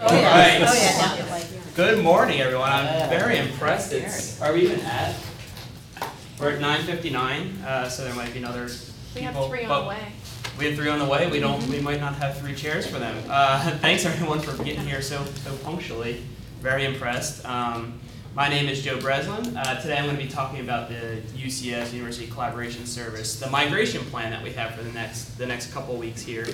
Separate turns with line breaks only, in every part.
All right.
Oh, yeah.
Good morning, everyone. I'm very impressed. It's, are we even at? We're at nine fifty-nine, uh, so there might be another
We have three on
but
the way.
We have three on the way. We don't, we might not have three chairs for them. Uh, thanks everyone for getting here so, so punctually. Very impressed. Um, my name is Joe Breslin. Uh, today I'm going to be talking about the UCS University Collaboration Service, the migration plan that we have for the next, the next couple weeks here.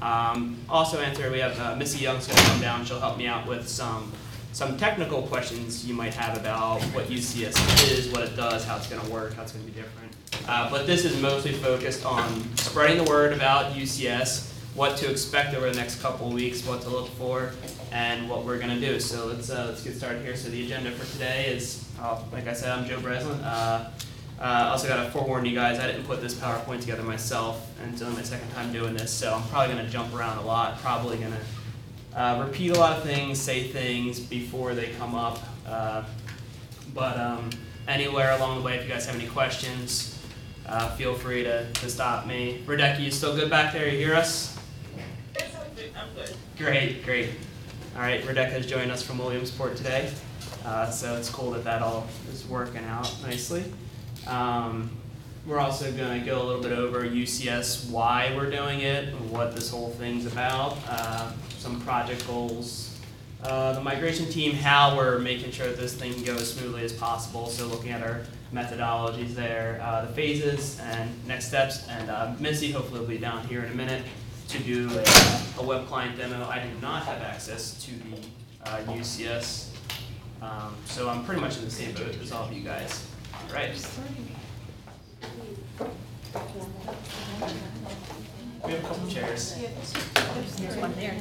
Um, also answer, we have uh, Missy Young's going to come down. She'll help me out with some, some technical questions you might have about what UCS is, what it does, how it's going to work, how it's going to be different. Uh, but this is mostly focused on spreading the word about UCS, what to expect over the next couple weeks, what to look for, and what we're gonna do. So let's uh, let's get started here. So the agenda for today is, uh, like I said, I'm Joe Breslin. Uh, uh, also got to forewarn you guys, I didn't put this PowerPoint together myself, and it's only my second time doing this, so I'm probably gonna jump around a lot. Probably gonna uh, repeat a lot of things, say things before they come up. Uh, but um, anywhere along the way, if you guys have any questions, uh, feel free to, to stop me. Rebecca, you still good back there? You hear us?
I'm good.
Great, great. All right, Rebecca has joined us from Williamsport today, uh, so it's cool that that all is working out nicely. Um, we're also going to go a little bit over UCS, why we're doing it, what this whole thing's about, uh, some project goals, uh, the migration team, how we're making sure that this thing goes smoothly as possible. So looking at our methodologies there, uh, the phases and next steps, and uh, Missy hopefully will be down here in a minute to do a, a web client demo. I do not have access to the uh, UCS, um, so I'm pretty much in the same boat as all of you guys. All right. We have a couple chairs.
There's one there.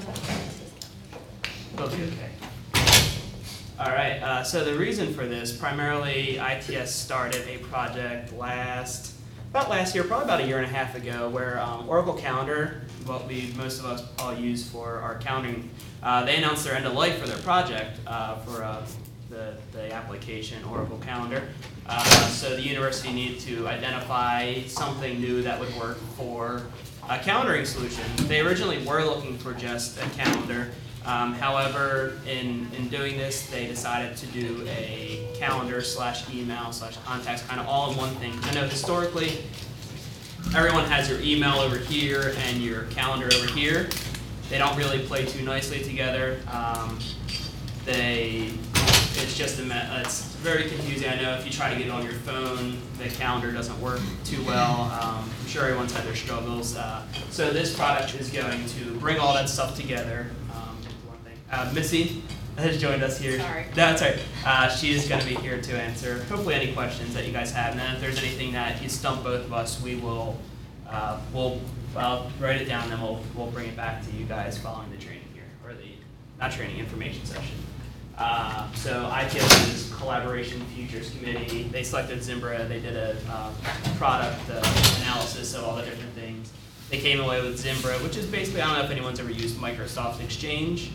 They'll be okay. All right, uh, so the reason for this, primarily ITS started a project last, about last year, probably about a year and a half ago, where um, Oracle Calendar, what we, most of us all use for our counting, uh, they announced their end of life for their project, uh, for, uh, the, the application Oracle Calendar. Uh, so the university needed to identify something new that would work for a calendaring solution. They originally were looking for just a calendar. Um, however, in, in doing this, they decided to do a calendar slash email slash contacts kind of all in one thing. I know historically, everyone has your email over here and your calendar over here. They don't really play too nicely together. Um, they, it's just a, it's very confusing. I know if you try to get it on your phone, the calendar doesn't work too well. Um, I'm sure everyone's had their struggles. Uh, so this product is going to bring all that stuff together um, into one thing. Uh, Missy has joined us here.
Sorry.
That's right. Uh, she is going to be here to answer hopefully any questions that you guys have. And then if there's anything that you stump both of us, we will uh, we'll I'll write it down. And then we'll we'll bring it back to you guys following the training here or the not training information session. Uh, so ITS is Collaboration Futures Committee. They selected Zimbra. They did a uh, product uh, analysis of all the different things. They came away with Zimbra, which is basically I don't know if anyone's ever used Microsoft Exchange.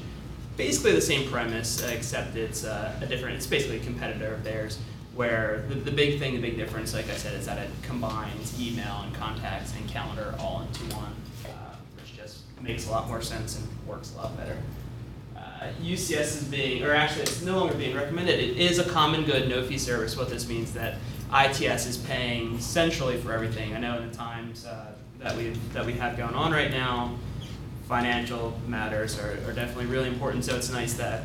Basically the same premise, except it's uh, a different. It's basically a competitor of theirs. Where the, the big thing, the big difference, like I said, is that it combines email and contacts and calendar all into one, uh, which just makes a lot more sense and works a lot better. Uh, UCS is being, or actually it's no longer being recommended, it is a common good, no fee service. What this means that ITS is paying centrally for everything. I know in the times uh, that we that we have going on right now, financial matters are, are definitely really important. So it's nice that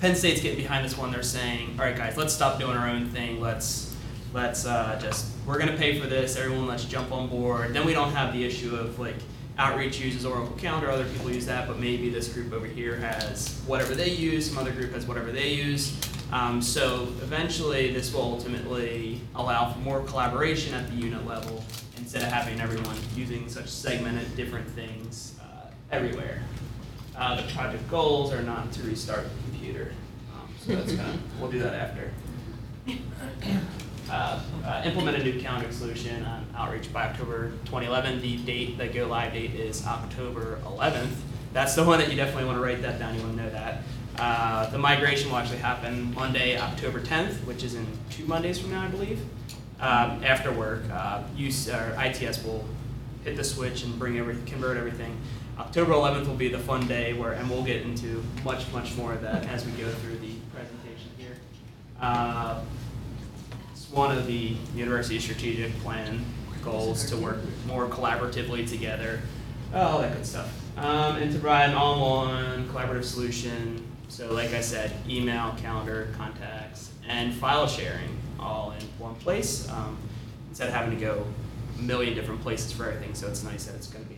Penn State's getting behind this one. They're saying, all right, guys, let's stop doing our own thing. Let's let's uh, just we're gonna pay for this. Everyone, let's jump on board. Then we don't have the issue of like outreach uses Oracle Calendar. Other people use that, but maybe this group over here has whatever they use. Some other group has whatever they use. Um, so eventually, this will ultimately allow for more collaboration at the unit level instead of having everyone using such segmented different things everywhere. Uh, the project goals are not to restart the computer. Um, so that's gonna, we'll do that after. Uh, uh, implement a new calendar solution on outreach by October 2011. The date, the go live date is October 11th. That's the one that you definitely want to write that down. You want to know that. Uh, the migration will actually happen Monday, October 10th, which is in two Mondays from now, I believe. Um, after work, uh, use, or ITS will hit the switch and bring every, convert everything. October 11th will be the fun day where, and we'll get into much, much more of that as we go through the presentation here. Uh, It's one of the university strategic plan goals to work more collaboratively together, all that good stuff. Um, and to provide an all-in-one collaborative solution, so like I said, email, calendar, contacts, and file sharing all in one place, um, instead of having to go a million different places for everything, so it's nice that it's be uh, all. Um,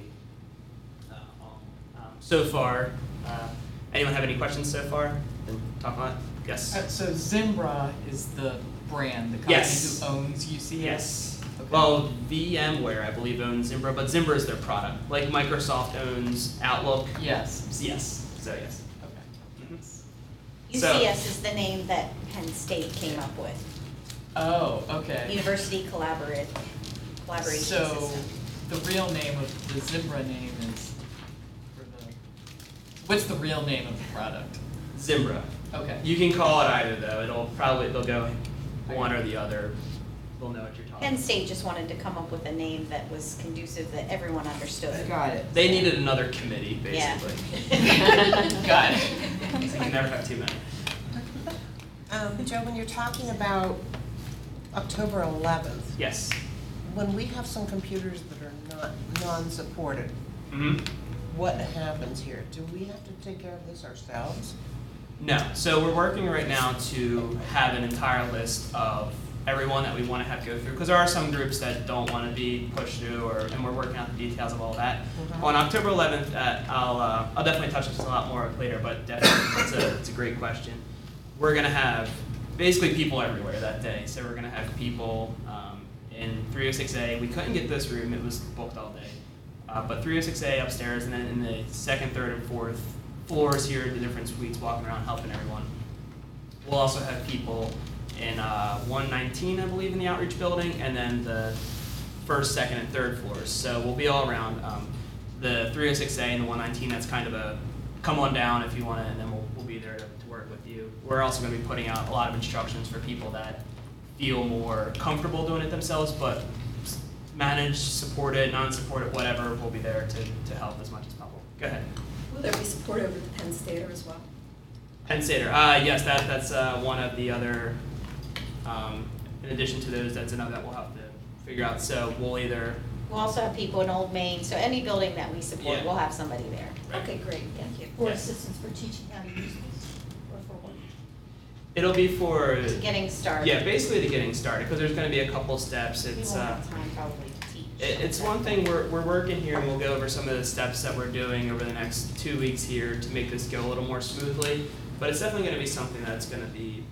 So far, uh, anyone have any questions so far? Been talking about, yes?
Uh, So Zimbra is the brand, the company
Yes.
who owns UCS?
Yes.
Okay.
Well, VMware, I believe, owns Zimbra, but Zimbra is their product. Like Microsoft owns Outlook.
Yes,
Yes. So yes.
okay.
Mhm. So-
UCS is the name that Penn State came up with,
Oh, okay.
University Collaborative, Collaboration
So,
System.
the real name of, the Zimbra name is, for the, what's the real name of the product?
Zimbra.
Okay,
You can call it either though. It'll probably they'll go one or the other. We'll know what you're talking.
Penn
about.
State just wanted to come up with a name that was conducive, that everyone understood.
got it.
They needed another committee,
Yeah.
basically.
Got it.
you can never have too many.
Um, Joe, when you're talking about October eleventh,
Yes.
when we have some computers that are not non-supported,
hmm
what happens here? Do we have to take care of this ourselves?
No. So we're working right now to have an entire list of everyone that we want to have go through because there are some groups that don't want to be pushed through, or and we're working out the details of all that. On October 11th, uh, I'll uh, I'll definitely touch on this a lot more later, but definitely it's a it's a great question. We're gonna have basically people everywhere that day. So we're gonna have people um, in 306A. We couldn't get this room; it was booked all day. Uh, but 306A upstairs, and then in the second, third, and fourth floors here, the different suites, walking around helping everyone. We'll also have people in uh, 119, I believe, in the outreach building, and then the first, second, and third floors. So we'll be all around. Um, the 306A and the 119, that's kind of a come on down if you want to, and then we'll, we'll be there to, to work with you. We're also going to be putting out a lot of instructions for people that feel more comfortable doing it themselves, but manage, support it, non-support it, whatever, we'll be there to, to help as much as possible. Go ahead.
Will there be support over the Penn Stater as well?
Penn Stater, uh, yes, that, that's, uh, one of the other, um, in addition to those, that's another that we'll have to figure out, so we'll either,
We'll also have people in Old Main, so any building that we support,
Yeah.
we'll have somebody there.
Right.
Okay, great, thank you.
Or
Yes.
assistance for teaching how to use this, or for what?
it'll be for,
To getting started.
yeah, basically to getting started, because there's gonna be a couple steps,
We
it's,
won't
uh,
have time probably to teach.
It, it's one thing, we're, we're working here and we'll go over some of the steps that we're doing over the next two weeks here to make this go a little more smoothly. But it's definitely gonna be something that's gonna be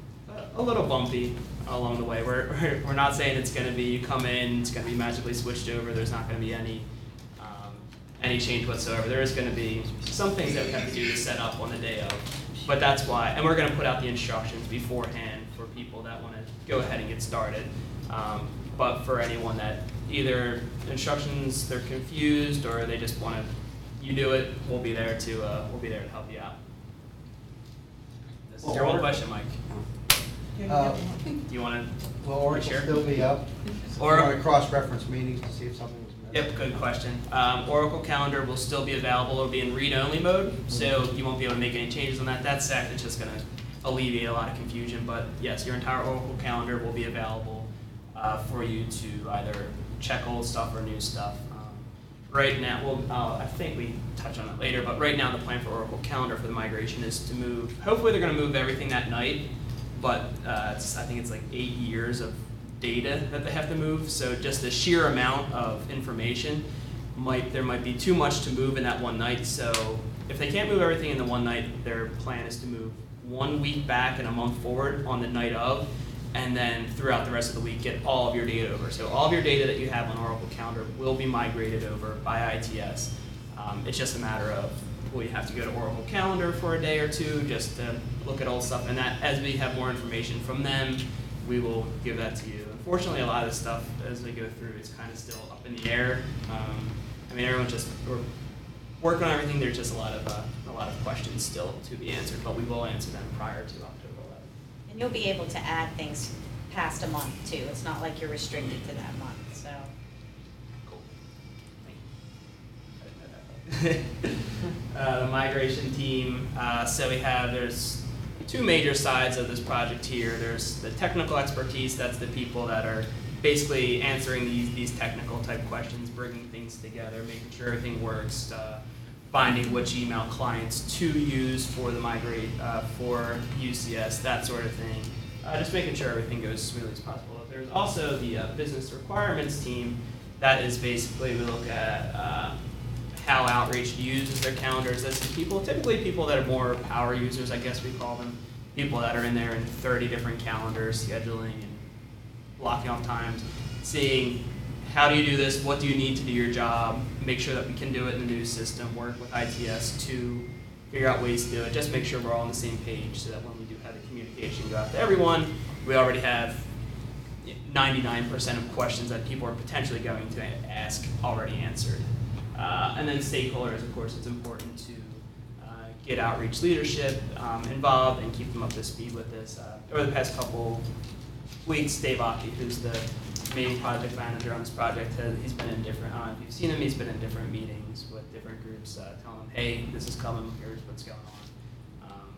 a, little bumpy along the way. We're, we're, we're not saying it's gonna be, you come in, it's gonna be magically switched over, there's not gonna be any, um, any change whatsoever. There is gonna be some things that we have to do to set up on the day of. But that's why, and we're gonna put out the instructions beforehand for people that wanna go ahead and get started. Um, but for anyone that either instructions, they're confused, or they just wanna, you do it, we'll be there to, uh, we'll be there to help you out. This is your one question, Mike.
Uh,
Do you wanna,
Will Oracle
Sure.
still be up?
Or-
Want to cross-reference meetings to see if something was missed?
Yep, good question. Um, Oracle Calendar will still be available, it'll be in read-only mode, so you won't be able to make any changes on that. That's set, it's just gonna alleviate a lot of confusion, but yes, your entire Oracle Calendar will be available, uh, for you to either check old stuff or new stuff. Um, Right now, well, uh, I think we touch on it later, but right now, the plan for Oracle Calendar for the migration is to move, hopefully they're gonna move everything that night, but, uh, I think it's like eight years of data that they have to move, so just the sheer amount of information might, there might be too much to move in that one night, so if they can't move everything in the one night, their plan is to move one week back and a month forward on the night of, and then throughout the rest of the week, get all of your data over. So all of your data that you have on Oracle Calendar will be migrated over by ITS. Um, it's just a matter of, will you have to go to Oracle Calendar for a day or two just to look at old stuff, and that, as we have more information from them, we will give that to you. Unfortunately, a lot of stuff, as we go through, is kind of still up in the air. Um, I mean, everyone's just, we're working on everything, there's just a lot of, uh, a lot of questions still to be answered, but we will answer them prior to October
you'll be able to add things past a month too. It's not like you're restricted to that month, so.
Cool. Thank you. I didn't know that, uh, the migration team. Uh, so we have there's two major sides of this project here. There's the technical expertise. That's the people that are basically answering these these technical type questions, bringing things together, making sure everything works. Uh, finding which email clients to use for the migrate uh, for UCS, that sort of thing. Uh, just making sure everything goes as smoothly as possible. There's also the uh, business requirements team. That is basically we look at uh, how outreach uses their calendars. That's people, typically people that are more power users, I guess we call them. People that are in there in 30 different calendars, scheduling and blocking off times, seeing how do you do this, what do you need to do your job, make sure that we can do it in the new system, work with ITS to figure out ways to do it, just make sure we're all on the same page so that when we do have the communication go out to everyone, we already have 99% of questions that people are potentially going to ask already answered. Uh, and then stakeholders, of course, it's important to uh, get outreach leadership um, involved and keep them up to speed with this. Uh, over the past couple weeks, Dave Aki, who's the main project manager on this project, has, he's been in different, know if you've seen him, he's been in different meetings with different groups, uh, telling them, hey, this is coming, here's what's going on. Um,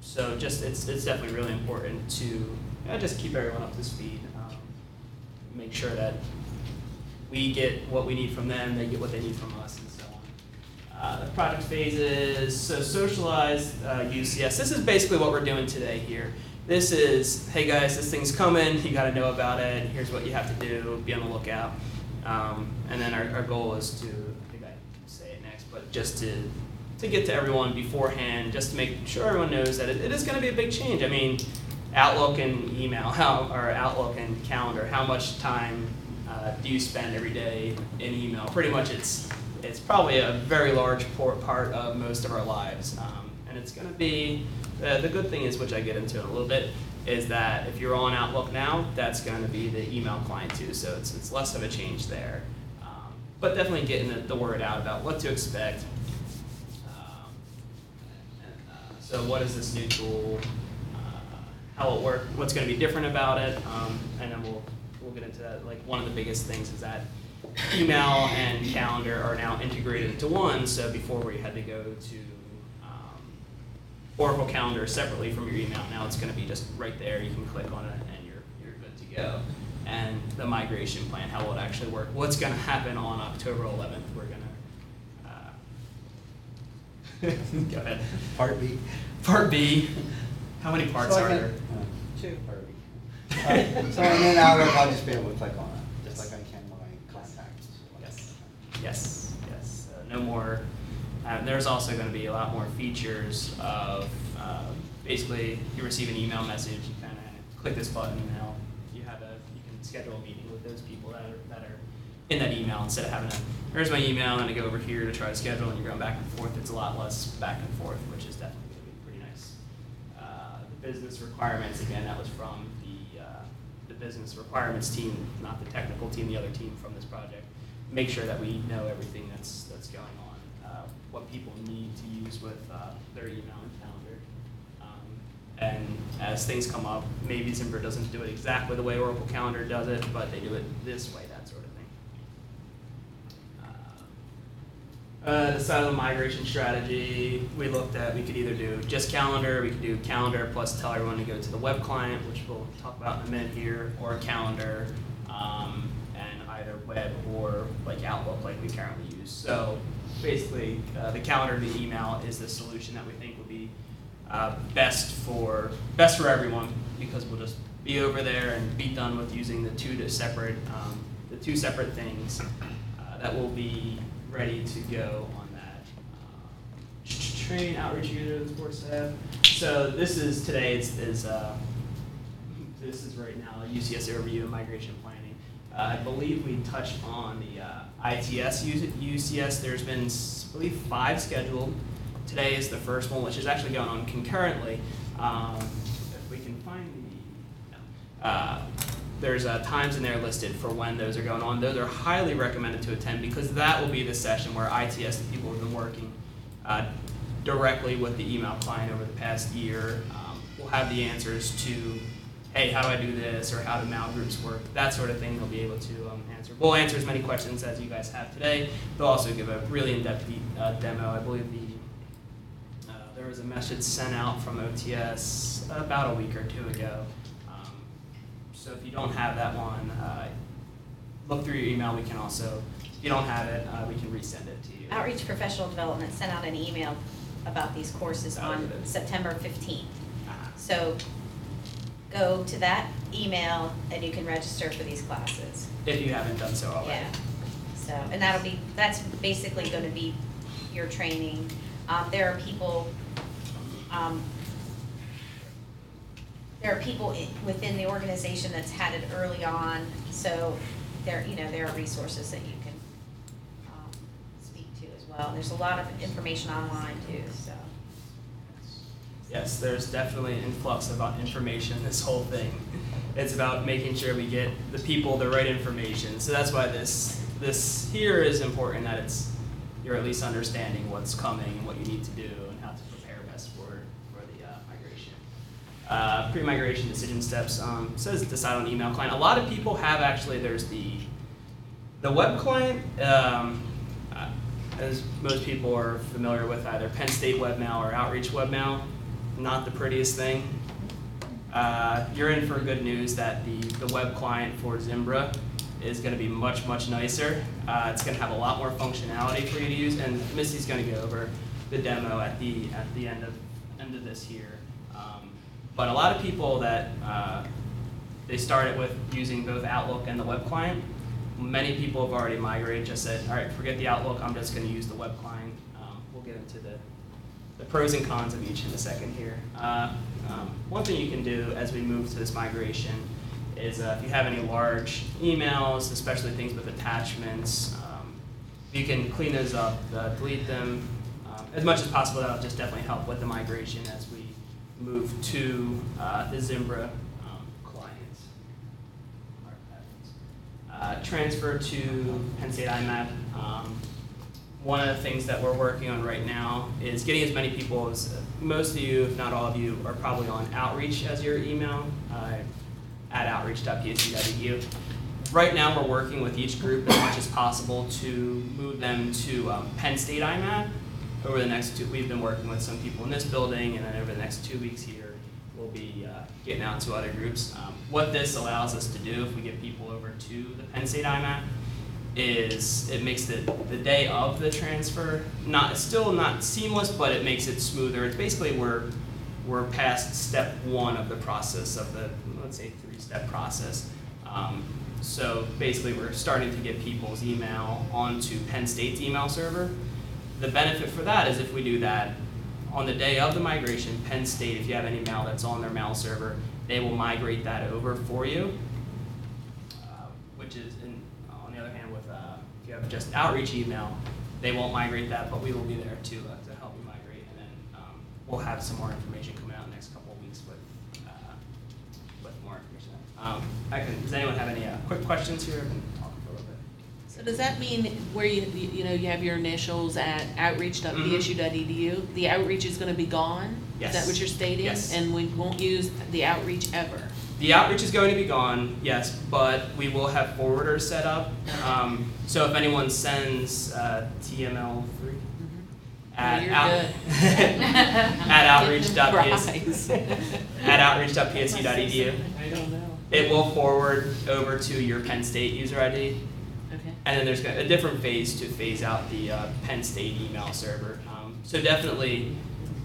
so just, it's, it's definitely really important to uh, just keep everyone up to speed. Um, make sure that we get what we need from them, they get what they need from us, and so on. Uh, the project phases, so socialized uh, UCS. This is basically what we're doing today here. This is, hey guys, this thing's coming. You got to know about it. Here's what you have to do. Be on the lookout. Um, and then our, our goal is to, I think I say it next, but just to to get to everyone beforehand, just to make sure everyone knows that it, it is going to be a big change. I mean, Outlook and email, how or Outlook and calendar, how much time uh, do you spend every day in email? Pretty much, it's it's probably a very large part of most of our lives, um, and it's going to be. Uh, the good thing is, which I get into in a little bit, is that if you're on Outlook now, that's going to be the email client too. So it's it's less of a change there, um, but definitely getting the, the word out about what to expect. Um, and, uh, so what is this new tool? Uh, how it work? What's going to be different about it? Um, and then we'll we'll get into that. Like one of the biggest things is that email and calendar are now integrated into one. So before we had to go to Oracle Calendar separately from your email, now it's going to be just right there. You can click on it and you're you're good to go. And the migration plan, how will it actually work? What's going to happen on October 11th? We're going to. Uh, go ahead.
Part B.
Part B. How many parts
So
are
can-
there?
uh, Two. Part B. Alright, So and then Outlook, I'll just be able to click on it, just like I can my contacts.
Yes. Yes, yes. Uh, no more. Uh, there's also going to be a lot more features of uh, basically you receive an email message, you kind of click this button, and now you have a you can schedule a meeting with those people that are that are in that email instead of having a here's my email and I go over here to try to schedule and you're going back and forth. It's a lot less back and forth, which is definitely going to be pretty nice. Uh, the business requirements again, that was from the uh, the business requirements team, not the technical team, the other team from this project. Make sure that we know everything that's that's going on, what people need to use with uh, their email and calendar. Um, and as things come up, maybe Zimbra doesn't do it exactly the way Oracle Calendar does it, but they do it this way, that sort of thing. Uh, uh, the side of the migration strategy, we looked at, we could either do just calendar, we could do calendar plus tell everyone to go to the web client, which we'll talk about in a minute here, or calendar, um, and either web or like Outlook like we currently use. So basically, uh, the calendar, and the email is the solution that we think would be uh, best for best for everyone because we'll just be over there and be done with using the two to separate um, the two separate things uh, that will be ready to go on that. Uh, train outreach user the sports staff. So this is today is, is uh, this is right now UCS overview and migration planning. Uh, I believe we touched on the uh, ITS UCS. There's been, I believe five scheduled. Today is the first one, which is actually going on concurrently. Um, if we can find the. Uh, there's times in there listed for when those are going on. Those are highly recommended to attend because that will be the session where ITS, the people who have been working directly with the email client over the past year, um, will have the answers to, hey, how do I do this, or how do mal groups work, that sort of thing, they'll be able to um, answer. We'll answer as many questions as you guys have today. They'll also give a really in-depth de- uh, demo. I believe the uh, there was a message sent out from OTS about a week or two ago. Um, so if you don't have that one, uh, look through your email. We can also, if you don't have it, uh, we can resend it to you.
Outreach Professional Development sent out an email about these courses
Oh,
on? September fifteenth.
Ah.
So go to that email and you can register for these classes.
If you haven't done so already.
Yeah, so, and that'll be, that's basically gonna be your training. Um, there are people, um, there are people i- within the organization that's had it early on, so there, you know, there are resources that you can, um, speak to as well. And there's a lot of information online too, so.
Yes, there's definitely an influx of uh, information, this whole thing. It's about making sure we get the people the right information. So that's why this, this here is important, that it's, you're at least understanding what's coming and what you need to do and how to prepare best for, for the uh, migration. Uh, Pre-migration decision steps, um, says decide on email client. A lot of people have actually, there's the, the web client, um, uh, as most people are familiar with, either Penn State webmail or Outreach webmail, not the prettiest thing. Uh, you're in for good news that the, the web client for Zimbra is going to be much, much nicer. Uh, it's going to have a lot more functionality for you to use, and Missy's going to go over the demo at the, at the end of, end of this year. Um, but a lot of people that uh, they started with using both Outlook and the web client. Many people have already migrated, just said, all right, forget the Outlook, I'm just gonna use the web client. Um, We'll get into the, the pros and cons of each in a second here. Uh, um, One thing you can do as we move to this migration is uh, if you have any large emails, especially things with attachments, um, you can clean those up, uh, delete them, um, as much as possible. That'll just definitely help with the migration as we move to uh, the Zimbra um, client. Uh, Transfer to Penn State IMAP. One of the things that we're working on right now is getting as many people as, most of you, if not all of you, are probably on Outreach as your email, uh, at outreach.psu.edu. Right now, we're working with each group as much as possible to move them to um, Penn State IMAP. Over the next two, we've been working with some people in this building, and then over the next two weeks here, we'll be uh, getting out to other groups. Um, What this allows us to do, if we get people over to the Penn State IMAP, is it makes the, the day of the transfer not still not seamless, but it makes it smoother. It's basically we're we're past step one of the process of the let's say three step process. Um, so basically, we're starting to get people's email onto Penn State's email server. The benefit for that is if we do that on the day of the migration, Penn State, if you have any mail that's on their mail server, they will migrate that over for you uh, which is, in, on the other hand, with, if you have just outreach email, they won't migrate that, but we will be there to, uh, to help you migrate. And then, um, we'll have some more information coming out in the next couple of weeks with, uh, with more information. Um, I can, does anyone have any, uh, quick questions here? I can talk for a little bit.
So does that mean where you, you you know, you have your initials at outreach.psu.edu, the outreach is gonna be gone? Is
Mm-hmm. Yes.
that what you're stating?
Yes.
And we won't use the outreach ever?
The outreach is going to be gone, yes, but we will have forwarders set up. Um, so if anyone sends, uh, TML three, at,
you're
out- at outreach.ps,
Prize.
at outreach.psu.edu.
I don't know.
It will forward over to your Penn State user ID,
Okay.
and then there's a different phase to phase out the uh, Penn State email server. Um, so definitely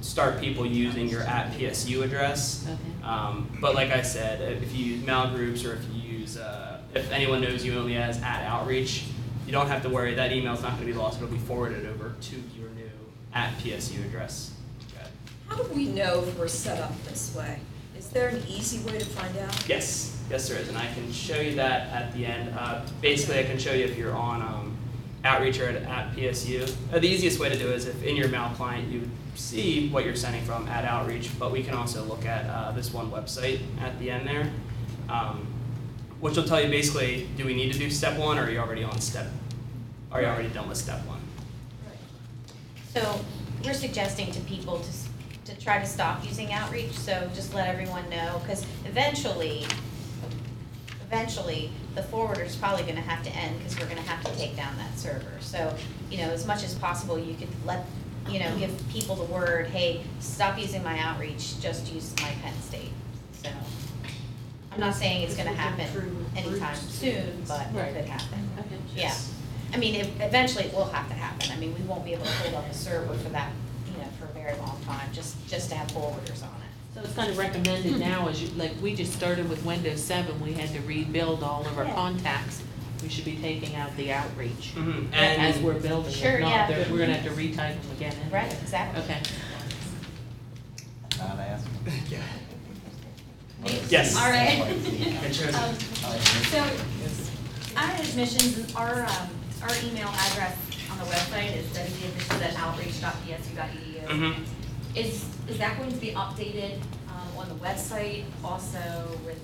start people using your at PSU address.
Okay.
Um, but like I said, if you use mail groups or if you use, uh, if anyone knows you only as at outreach, you don't have to worry. That email is not going to be lost. It'll be forwarded over to your new at PSU address. Okay.
How do we know if we're set up this way? Is there an easy way to find out?
Yes, yes, there is, and I can show you that at the end. Uh, basically, I can show you if you're on um, Outreach or at, at PSU. Uh, the easiest way to do it is if in your mail client you see what you're sending from at Outreach, but we can also look at uh, this one website at the end there, um, which will tell you basically, do we need to do step one, or are you already on step? Are you already done with step one?
So we're suggesting to people to, to try to stop using outreach, so just let everyone know, because eventually, eventually, the forwarder's probably gonna have to end, because we're gonna have to take down that server. So, you know, as much as possible, you could let, you know, give people the word, hey, stop using my outreach, just use my Penn State, so. I'm not saying it's gonna happen anytime soon, but it could happen.
Okay.
Yeah, I mean, it- eventually it will have to happen, I mean, we won't be able to hold up a server for that, you know, for a very long time, just, just to have forwarders on it.
So it's kind of recommended now, as you, like, we just started with Windows seven, we had to rebuild all of our
Yeah.
contacts. We should be taking out the outreach.
Mhm.
As
And
we're building
Sure,
it,
yeah.
not, that we're gonna have to retype them again. anyway.
Right, exactly.
Okay.
Not ask.
Yes.
All right.
Interesting.
Um, So, our admissions, our, um, our email address on the website is www.outreach.psu.edu.
Mhm.
Is, is that going to be updated um, on the website also with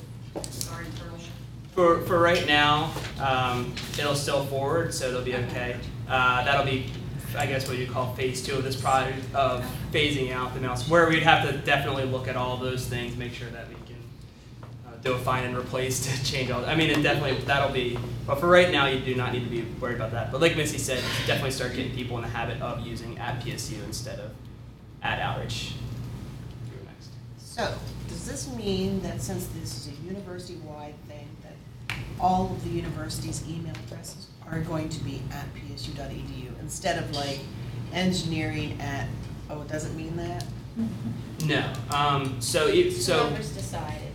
our internal?
For, for right now, um, it'll still forward, so it'll be okay. Uh, that'll be, I guess, what you call phase two of this project, of phasing out the mouse, where we'd have to definitely look at all those things, make sure that we can do a find and replace to change all, I mean, it definitely, that'll be, but for right now, you do not need to be worried about that. But like Missy said, definitely start getting people in the habit of using at PSU instead of at Outreach. Go next.
So, does this mean that since this is a university-wide thing, that all of the university's email addresses are going to be at psu.edu instead of like engineering at, oh, it doesn't mean that?
No, um, so, if- so.
Whoever's decided to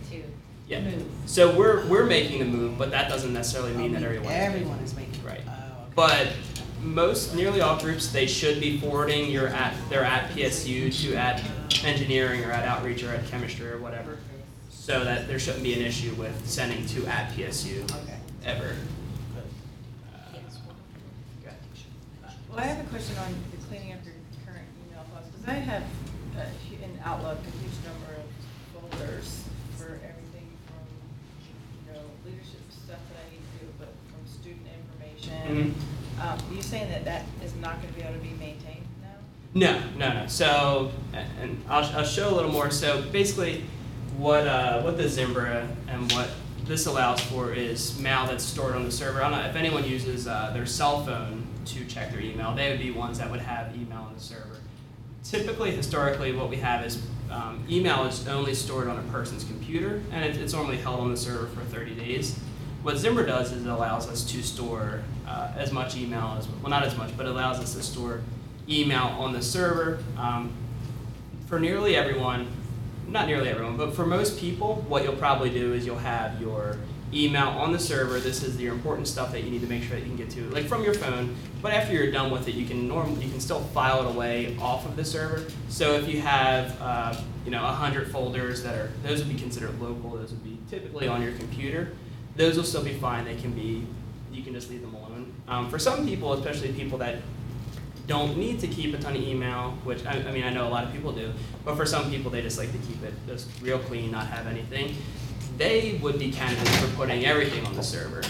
Yeah.
move.
So we're, we're making the move, but that doesn't necessarily mean
Oh,
that everyone is.
Everyone is making.
Right.
Oh, okay.
But most, nearly all groups, they should be forwarding your at, their at PSU to at engineering or at outreach or at chemistry or whatever. So that there shouldn't be an issue with sending to at PSU
Okay.
ever.
Good.
Uh, go ahead.
Well, I have a question on the cleaning up your current email files, because I have uh, hu- in Outlook a huge number of folders
Mhm.
Um, you saying that that is not gonna be able to be maintained now?
No, no, no. So, and I'll, I'll show a little more. So basically, what, uh, what the Zimbra and what this allows for is mail that's stored on the server. I don't know if anyone uses uh, their cell phone to check their email, they would be ones that would have email on the server. Typically, historically, what we have is um, email is only stored on a person's computer, and it, it's normally held on the server for 30 days. What Zimbra does is it allows us to store uh, as much email as well, not as much, but allows us to store email on the server. Um, for nearly everyone, not nearly everyone, but for most people, what you'll probably do is you'll have your email on the server. This is your important stuff that you need to make sure that you can get to, like from your phone. But after you're done with it, you can normally you can still file it away off of the server. So if you have uh, you know hundred folders that are those would be considered local. Those would be typically on your computer. Those will still be fine. They can be you can just leave them alone. Um, for some people, especially people that don't need to keep a ton of email, which I, I mean I know a lot of people do, but for some people they just like to keep it just real clean, not have anything. They would be candidates for putting everything on the server.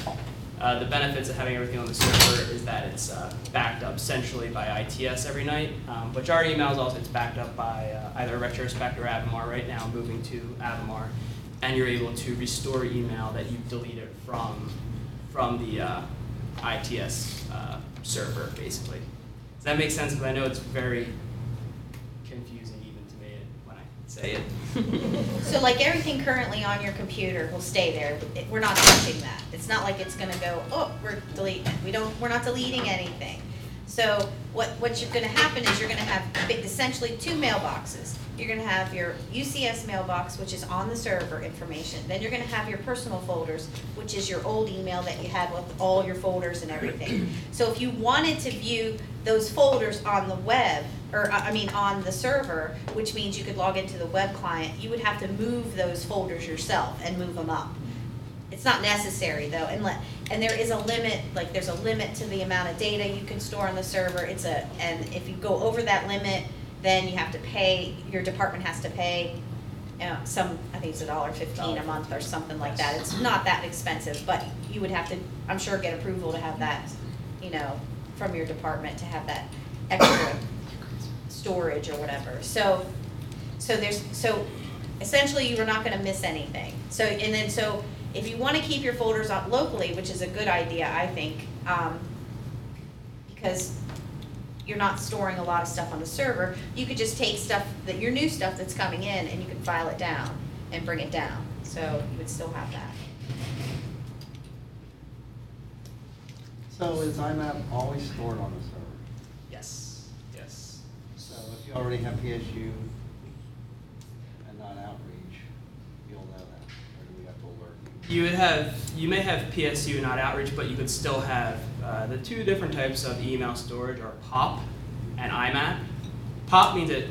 Uh, the benefits of having everything on the server is that it's uh, backed up centrally by ITS every night, um, which our emails also it's backed up by uh, either Retrospect or Avamar right now, moving to Avamar, and you're able to restore email that you've deleted from from the uh, ITS uh, server, basically. Does that make sense? Because I know it's very confusing even to me when I say it.
So like everything currently on your computer will stay there, It- we're not touching that. It's not like it's gonna go, oh, we're deleting it, we don't, we're not deleting anything. So what, what you're gonna happen is you're gonna have bi- essentially two mailboxes. You're gonna have your UCS mailbox, which is on the server information, then you're gonna have your personal folders, which is your old email that you had with all your folders and everything. So if you wanted to view those folders on the web, or, uh, I I mean, on the server, which means you could log into the web client, you would have to move those folders yourself and move them up. It's not necessary though, and let, and there is a limit, like there's a limit to the amount of data you can store on the server, it's a, and if you go over that limit, then you have to pay, your department has to pay, uh, some, I think it's a dollar fifteen a month or something like that, it's not that expensive, but you would have to, I'm sure, get approval to have that, you know, from your department to have that extra storage or whatever, so, so there's, so essentially you are not gonna miss anything. So, and then, so if you wanna keep your folders up locally, which is a good idea, I think, um, because you're not storing a lot of stuff on the server, you could just take stuff, that, your new stuff that's coming in, and you could file it down and bring it down, so you would still have that.
So is IMAP always stored on the server?
Yes, yes.
So if you already have PSU and not outreach, you'll know that, or do we have to alert you?
You would have, you may have PSU, not outreach, but you could still have, uh, the two different types of email storage are POP and IMAP. POP means it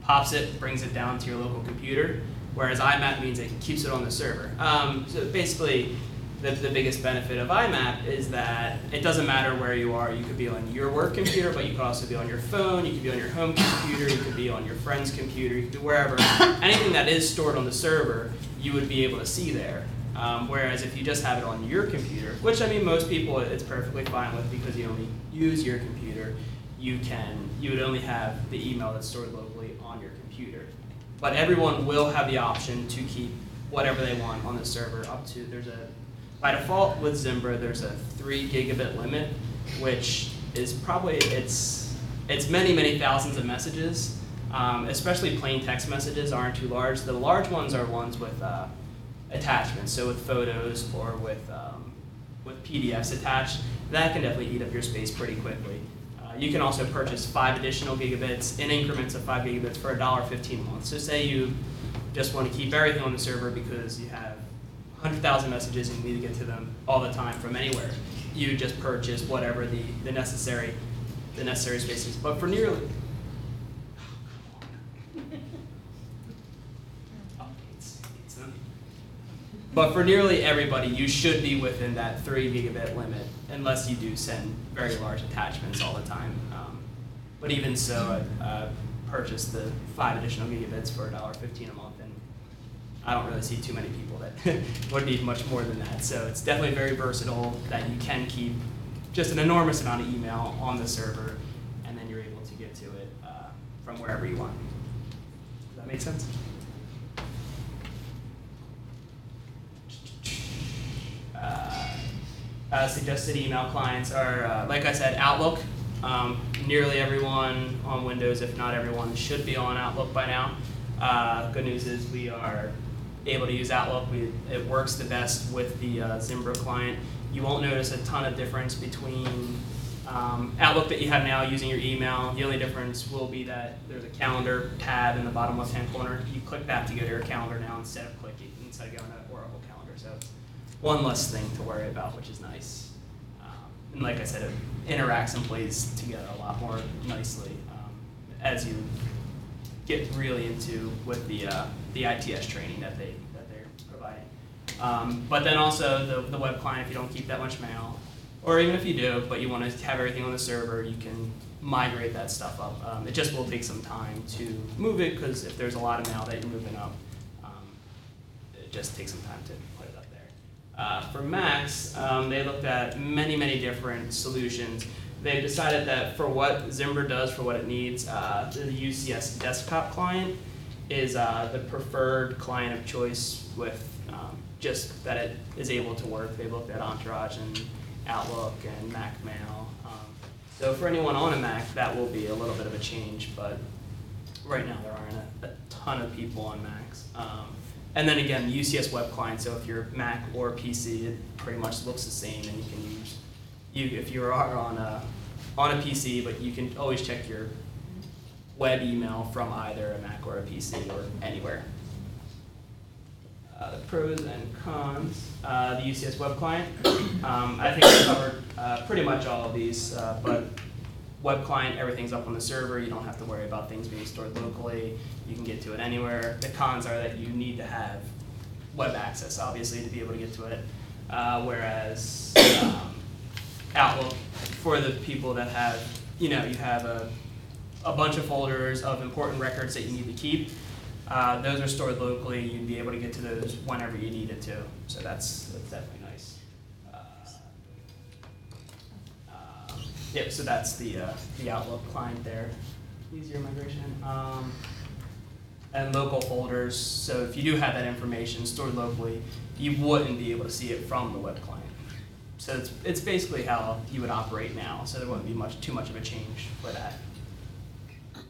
pops it, brings it down to your local computer, whereas IMAP means it keeps it on the server. Um, so basically, the, the biggest benefit of IMAP is that it doesn't matter where you are. You could be on your work computer, but you could also be on your phone, you could be on your home computer, you could be on your friend's computer, you could be wherever. Anything that is stored on the server, you would be able to see there. Um, whereas if you just have it on your computer, which I mean most people it's perfectly fine with because you only use your computer, you can you would only have the email that's stored locally on your computer. But everyone will have the option to keep whatever they want on the server up to there's a by default with Zimbra there's a three gigabit limit, which is probably it's it's many many thousands of messages. Um, especially plain text messages aren't too large. The large ones are ones with uh, attachments, so with photos or with um, with PDFs attached. That can definitely eat up your space pretty quickly. Uh, you can also purchase five additional gigabits in increments of five gigabits for $1.15 a month. So say you just want to keep everything on the server because you have 100,000 messages and you need to get to them all the time from anywhere. You just purchase whatever the, the necessary the necessary space is. But for nearly Oh, it's- it's, um, But for nearly everybody, you should be within that three gigabit limit, unless you do send very large attachments all the time. Um, But even so, I uh, purchased the five additional gigabits for $1.15 a month, and I don't really see too many people that would need much more than that. So it's definitely very versatile that you can keep just an enormous amount of email on the server, and then you're able to get to it uh, from wherever you want. Does that make sense? Uh, uh, suggested email clients are, uh, like I said, Outlook. Um, nearly everyone on Windows, if not everyone, should be on Outlook by now. Uh, good news is we are able to use Outlook. We, it works the best with the uh, Zimbra client. You won't notice a ton of difference between um, Outlook that you have now using your email. The only difference will be that there's a calendar tab in the bottom left-hand corner. You click that to go to your calendar now instead of clicking instead of going to Oracle calendar. So one less thing to worry about, which is nice. Um, and like I said, it interacts and plays together a lot more nicely um, as you get really into with the uh, the ITS training that they that they're providing. Um, but then also the, the web client, if you don't keep that much mail, or even if you do, but you want to have everything on the server, you can migrate that stuff up. Um, it just will take some time to move it because if there's a lot of mail that you're moving up, um, it just takes some time to put it up there. Uh, for Macs, um, they looked at many, many different solutions. They've decided that for what Zimbra does, for what it needs, uh, the UCS desktop client is uh, the preferred client of choice with um, just that it is able to work. They've looked at Entourage and Outlook and Mac Mail. Um, so for anyone on a Mac, that will be a little bit of a change, but right now there aren't a, a ton of people on Macs. Um, and then again, the UCS web client, so if you're Mac or PC, it pretty much looks the same and you can use, you, if you are on a, on a PC, but you can always check your web email from either a Mac or a PC or anywhere. Uh, the pros and cons, uh, the UCS web client. Um, I think we covered uh, pretty much all of these, uh, but web client, everything's up on the server. You don't have to worry about things being stored locally. You can get to it anywhere. The cons are that you need to have web access, obviously, to be able to get to it. Uh, whereas um, Outlook, for the people that have, you know, you have a, a bunch of folders of important records that you need to keep. Uh, those are stored locally. You'd be able to get to those whenever you needed to. So that's, that's definitely nice. Uh, uh, Yep, so that's the, uh, the Outlook client there. Easier migration. Um, and local folders. So if you do have that information stored locally, you wouldn't be able to see it from the web client. So it's, it's basically how you would operate now, so there wouldn't be much, too much of a change for that.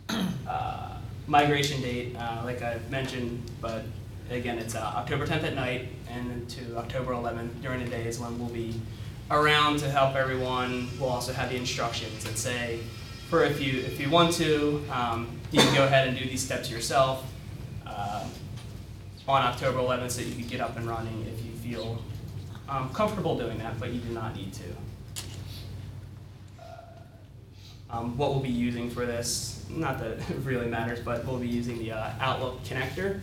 Uh, Migration date, uh, like I mentioned, but again, it's uh, October tenth at night and to October eleventh during the day is when we'll be around to help everyone. We'll also have the instructions that say, for if you, if you want to, um, you can go ahead and do these steps yourself uh, on October eleventh, so you can get up and running if you feel um, comfortable doing that, but you do not need to. Um, what we'll be using for this, not that it really matters, but we'll be using the uh, Outlook connector.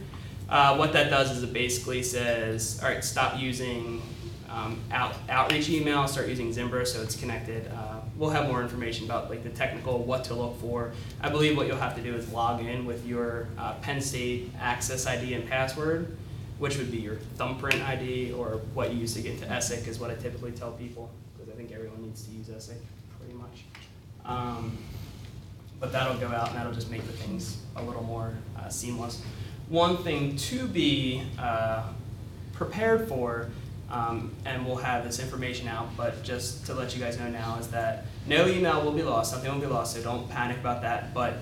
Uh, what that does is it basically says, all right, stop using um, out, outreach email, start using Zimbra so it's connected. We'll have more information about like the technical, what to look for. I believe what you'll have to do is log in with your uh, Penn State access ID and password, which would be your thumbprint ID or what you use to get to ESSIC is what I typically tell people, because I think everyone needs to use ESSIC pretty much. Um, but that'll go out and that'll just make the things a little more uh, seamless. One thing to be uh, prepared for, um, and we'll have this information out, but just to let you guys know now is that no email will be lost, nothing will be lost, so don't panic about that. But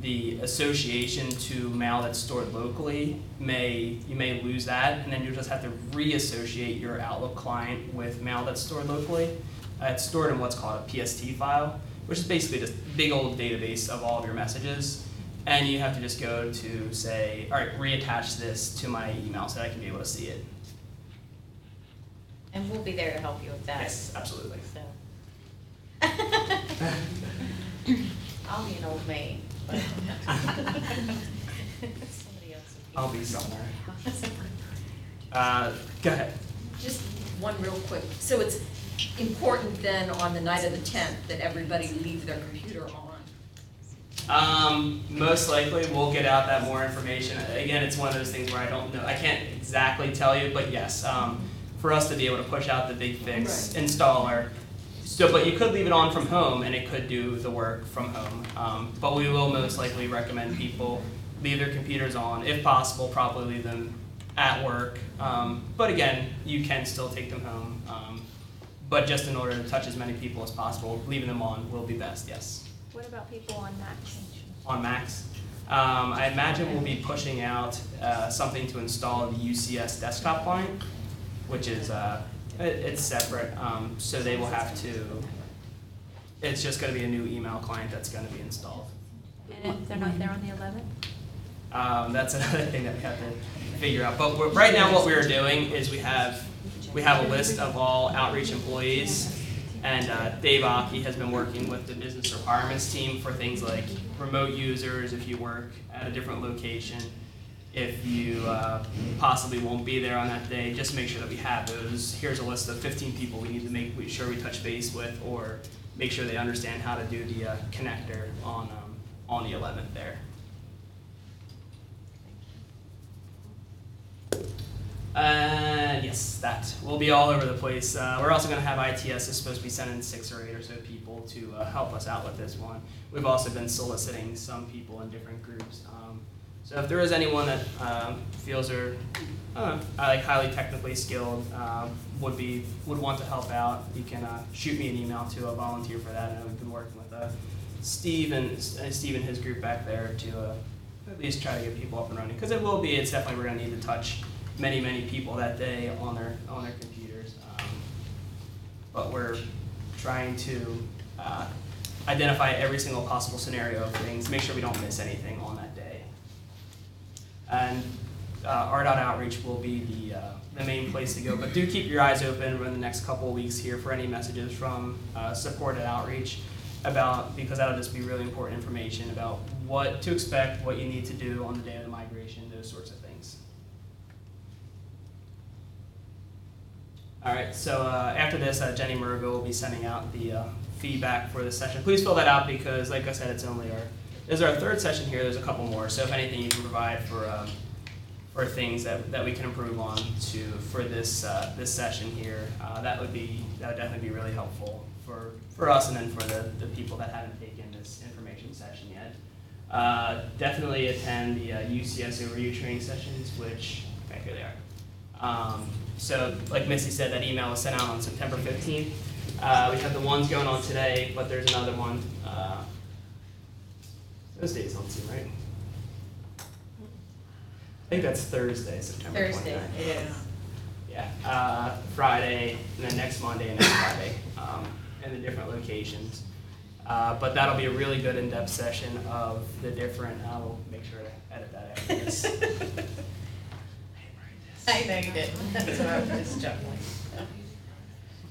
the association to mail that's stored locally may you may lose that, and then you'll just have to reassociate your Outlook client with mail that's stored locally. Uh, it's stored in what's called a PST file, which is basically just a big old database of all of your messages. And you have to just go to say, all right, reattach this to my email so that I can be able to see it.
And we'll be there to help you with that.
Yes, absolutely.
So. I'll be an old maid, but. Somebody else will.
I'll be somewhere. Uh, go ahead.
Just one real quick. So it's important then on the night of the tenth that everybody leave their computer on?
Um, most likely, we'll get out that more information. Again, it's one of those things where I don't know, I can't exactly tell you, but yes, um, for us to be able to push out the BigFix installer. So, but you could leave it on from home and it could do the work from home. Um, but we will most likely recommend people leave their computers on, if possible, probably leave them at work. Um, but again, you can still take them home. Um, but just in order to touch as many people as possible, leaving them on will be best, yes
What about people on Macs?
on Macs. Um, I imagine we'll be pushing out uh, something to install the UCS desktop client, which is uh, it, it's separate. Um, so they will have to. It's just going to be a new email client that's going to be installed.
And if they're not there on the eleventh?
Um, that's another thing that we have to figure out. But we're, right now, what we're doing is we have we have a list of all outreach employees, and uh, Dave Aki has been working with the business requirements team for things like remote users, if you work at a different location, if you uh, possibly won't be there on that day, just make sure that we have those. Here's a list of 15 people we need to make sure we touch base with, or make sure they understand how to do the uh, connector on um, on the 11th there. Uh, yes, that will be all over the place. Uh, we're also going to have ITS is supposed to be sending six or eight or so people to uh, help us out with this one. We've also been soliciting some people in different groups. So if there is anyone that um, feels they're uh, like highly technically skilled, um, would be would want to help out, you can uh, shoot me an email to uh, volunteer for that. Know we've been working with uh, Steve and uh, Steve and his group back there to uh, at least try to get people up and running because it will be. It's definitely we're going to need to touch many many people that day on their on their computers. Um, but we're trying to uh, identify every single possible scenario of things, make sure we don't miss anything on that. And uh, RDOT outreach will be the uh, the main place to go. But do keep your eyes open in the next couple of weeks here for any messages from uh, supported outreach about because that'll just be really important information about what to expect, what you need to do on the day of the migration, those sorts of things. All right, so uh, after this, uh, Jenny Murgo will be sending out the uh, feedback for this session. Please fill that out because, like I said, it's only our, this is our third session here, there's a couple more. So if anything you can provide for, um, for things that, that we can improve on to, for this, uh, this session here, uh, that would be, that would definitely be really helpful for, for us and then for the, the people that haven't taken this information session yet. Uh, definitely attend the uh, UCS overview training sessions, which, okay, here they are. Um, so, like Missy said, that email was sent out on September fifteenth. Uh, we have the ones going on today, but there's another one, uh, those days don't seem right. I think that's Thursday, September 29th.
Thursday, it is.
Yeah, uh, Friday, and then next Monday and next Friday, um, in the different locations. Uh, but that'll be a really good in-depth session of the different, I will make sure to edit that after this.
I know you didn't, that's what I was just juggling.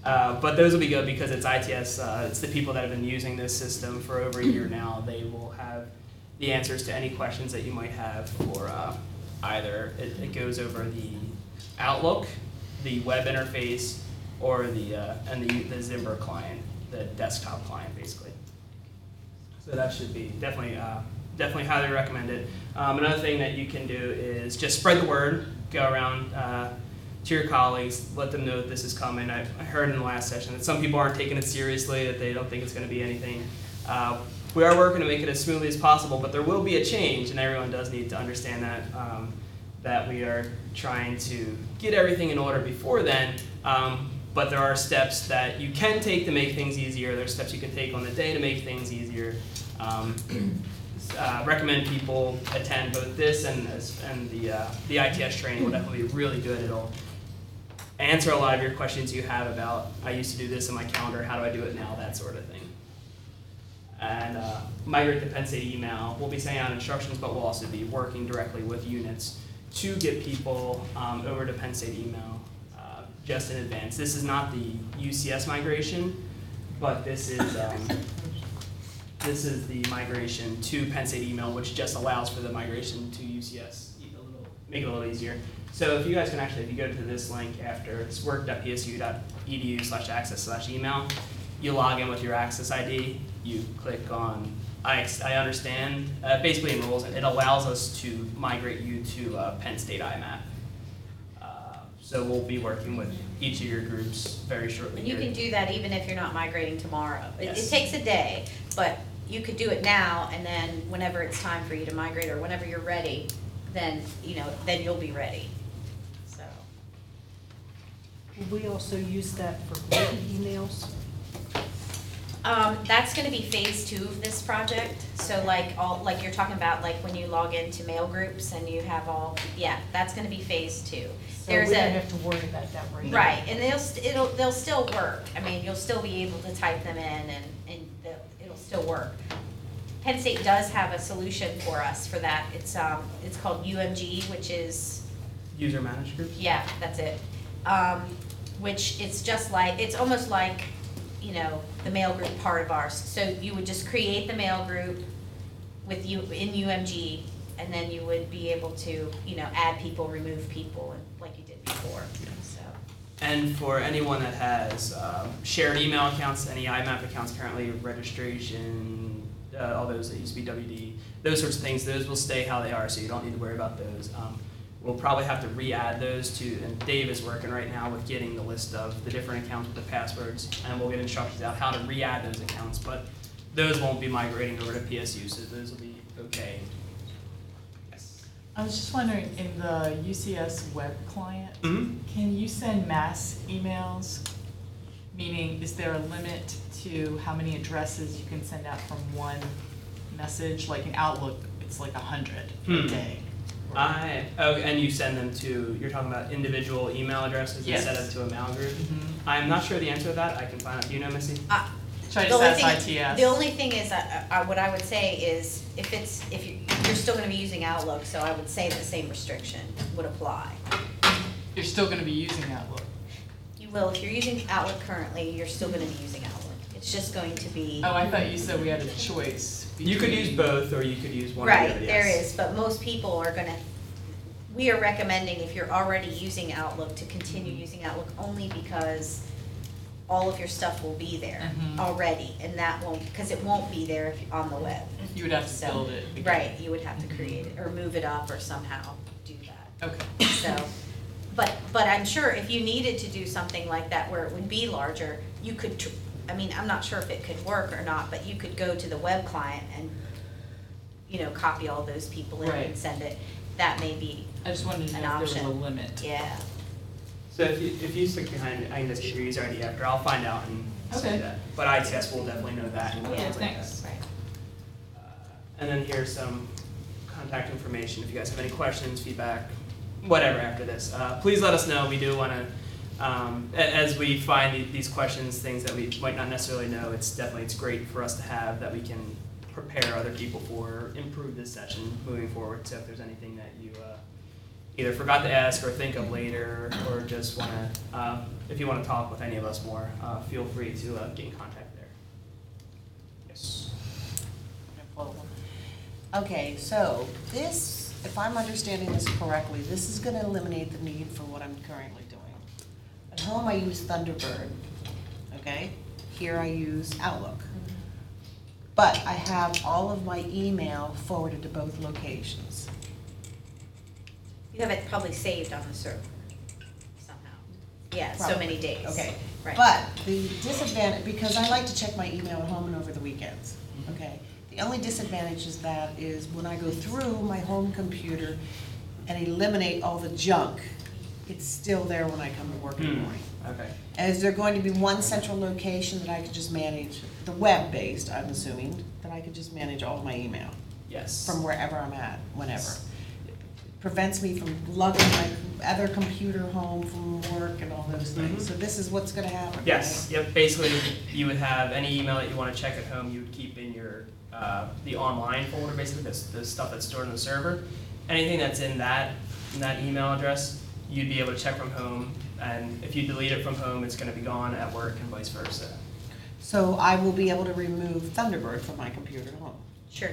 Uh, but those will be good because it's ITS, uh, it's the people that have been using this system for over a year now. They will have the answers to any questions that you might have for uh, either, it, it goes over the Outlook, the web interface, or the, uh, and the, the Zimbra client, the desktop client, basically. So that should be definitely, uh, definitely highly recommended. Um, another thing that you can do is just spread the word, go around, uh, to your colleagues, let them know that this is coming. I, I heard in the last session that some people aren't taking it seriously, that they don't think it's going to be anything. We are working to make it as smoothly as possible, but there will be a change, and everyone does need to understand that. Um, that we are trying to get everything in order before then, um, but there are steps that you can take to make things easier. There are steps you can take on the day to make things easier. Um, uh, recommend people attend both this and and the uh, the ITS training will definitely be really good. It'll answer a lot of your questions you have about I used to do this in my calendar. How do I do it now? That sort of thing. And uh, migrate to Penn State email. We'll be sending out instructions, but we'll also be working directly with units to get people um, over to Penn State email uh, just in advance. This is not the UCS migration, but this is um, this is the migration to Penn State email, which just allows for the migration to UCS, a little, make it a little easier. So if you guys can actually, if you go to this link after, it's work.psu.edu slash access slash email, you log in with your access ID, you click on, I, ex- I understand, uh, basically enrolls, and it allows us to migrate you to uh, Penn State IMAP. Uh, So we'll be working with each of your groups very shortly
And you
here.
can do that even if you're not migrating tomorrow. It, it
Yes.
takes a day, but you could do it now, and then whenever it's time for you to migrate, or whenever you're ready, then, you know, then you'll be ready, so.
We also use that for group emails?
Um, that's gonna be phase two of this project, so like all, like you're talking about, like when you log into mail groups and you have all, yeah, that's gonna be phase two.
So
There's
we don't
a-
have to worry about that right now.
Right, and they'll, st- it'll, they'll still work, I mean, you'll still be able to type them in and, and they'll- it'll still work. Penn State does have a solution for us for that, it's, um, it's called UMG, which is,
User managed groups?
yeah, that's it. Um, which it's just like, it's almost like, you know, the mail group part of ours. So you would just create the mail group with you, in UMG, and then you would be able to, you know, add people, remove people, and like you did before, so.
And for anyone that has um, shared email accounts, any IMAP accounts currently, registration, uh, all those that used to be WD, those sorts of things, those will stay how they are, so you don't need to worry about those. Um, We'll probably have to re-add those to, and Dave is working right now with getting the list of the different accounts with the passwords, and we'll get instructions out how to re-add those accounts, but those won't be migrating over to PSU, so those will be okay. Yes.
I was just wondering, in the UCS web client,
Mhm.
can you send mass emails? Meaning, is there a limit to how many addresses you can send out from one message? Like in Outlook, it's like a hundred
Hmm.
a day.
I, oh, and you send them to, you're talking about individual email addresses
Yes.
instead of to a mail group?
Mhm.
I'm not sure the answer to that, I can find out, do you know, Missy?
Uh,
Should I
The only
ask
thing-
ITS?
The only thing is, uh, uh, what I would say is, if it's, if you, you're still gonna be using Outlook, so I would say the same restriction would apply.
You're still gonna be using Outlook.
You will, if you're using Outlook currently, you're still gonna be using Outlook. It's just going to be.
Oh, I thought you said we had a choice
You could use both, or you could use one or the other,
Right, there
yes.
is, but most people are gonna, we are recommending if you're already using Outlook, to continue using Outlook only because all of your stuff will be there
Mhm.
already, and that won't, because it won't be there if, on the web.
You would have to
So,
build it. again.
Right, you would have to create it, or move it up, or somehow do that.
Okay.
So, but, but I'm sure if you needed to do something like that where it would be larger, you could, tr- I mean, I'm not sure if it could work or not, but you could go to the web client and you know, copy all those people in and send it. That may be,
I just wanted to
An
know if there was a
option.
limit.
yeah.
So if you, if you stick behind, I can just give your user ID after, I'll find out and say
Okay.
that. But ITS will definitely know that. and
Okay,
things like
thanks.
Right.
that. Uh, And then here's some contact information, if you guys have any questions, feedback, whatever after this. Uh, please let us know, we do wanna, um, a- as we find the- these questions, things that we might not necessarily know, it's definitely, it's great for us to have, that we can prepare other people for, improve this session moving forward, so if there's anything that you, uh, either forgot to ask or think of later, or just wanna, uh, if you wanna talk with any of us more, uh, feel free to, uh, get in contact there. Yes.
Okay, so this, if I'm understanding this correctly, this is gonna eliminate the need for what I'm currently doing. At home, I use Thunderbird, okay? Here I use Outlook. But I have all of my email forwarded to both locations.
You have it probably saved on the server somehow. Yeah, so
Probably.
many days.
Okay,
Right.
But the disadvantage, because I like to check my email at home and over the weekends, okay? The only disadvantage is that is when I go through my home computer and eliminate all the junk, it's still there when I come to work in the
Hmm,
morning.
okay.
Is there going to be one central location that I could just manage, the web-based, I'm assuming, that I could just manage all my email
Yes.
from wherever I'm at, whenever? Prevents me from lugging my other computer home from work and all those things.
Mhm.
So this is what's gonna happen, right?
Yes, yep, basically, you would have any email that you wanna check at home, you would keep in your, uh, the online folder, basically, the, the stuff that's stored on the server. Anything that's in that, in that email address, you'd be able to check from home, and if you delete it from home, it's gonna be gone at work and vice versa.
So I will be able to remove Thunderbird from my computer at home.
Sure.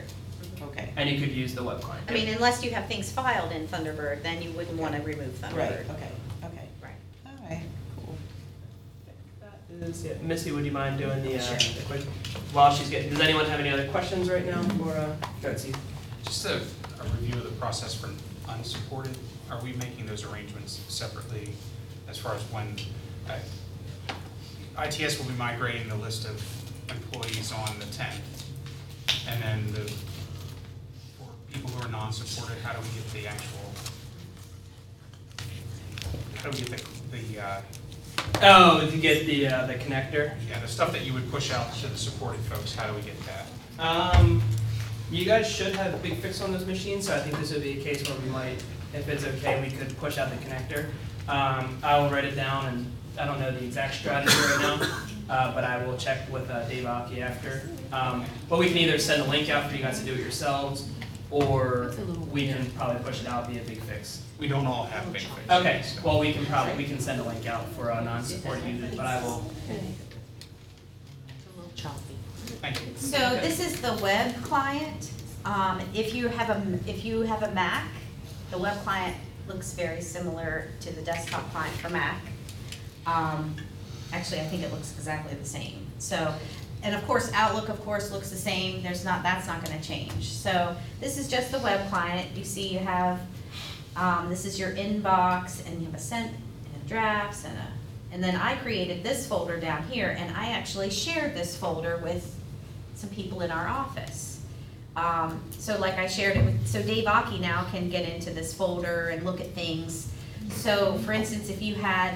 Okay.
And you could use the web client.
I mean, unless you have things filed in Thunderbird, then you wouldn't wanna remove
Right,
Thunderbird.
okay, okay.
Right.
All right, cool.
That is, yeah, Missy, would you mind doing the, uh,
Sure.
the quick, while she's getting, does anyone have any other questions right now for, uh, go ahead, Steve.
Just a, a review of the process for unsupported, are we making those arrangements separately as far as when, uh, ITS will be migrating the list of employees on the tenth, and then the, for people who are non-supported, how do we get the actual, how do we get the, the, uh,
Oh, to get the, uh, the connector?
yeah, the stuff that you would push out to the supported folks, how do we get that?
Um, you guys should have a BigFix on those machines, so I think this would be a case where we might, if it's okay, we could push out the connector. Um, I will write it down, and I don't know the exact strategy right now, uh, but I will check with uh, Dave Aki after. Um, but we can either send a link out for you guys to do it yourselves, or
It's a little
we can probably push it out via BigFix.
We don't all have big fixes.
Okay, well, we can probably, we can send a link out for uh, non-support users, but I will,
It's a little choppy.
Thank you.
So this is the web client. Um, if you have a, if you have a Mac, the web client looks very similar to the desktop client for Mac. Um, actually, I think it looks exactly the same. So, and of course, Outlook, of course, looks the same. There's not, that's not gonna change. So this is just the web client. You see you have, um, this is your inbox and you have a sent and drafts and a, and then I created this folder down here and I actually shared this folder with some people in our office. Um, so like I shared it with, so Dave Aki now can get into this folder and look at things. So for instance, if you had,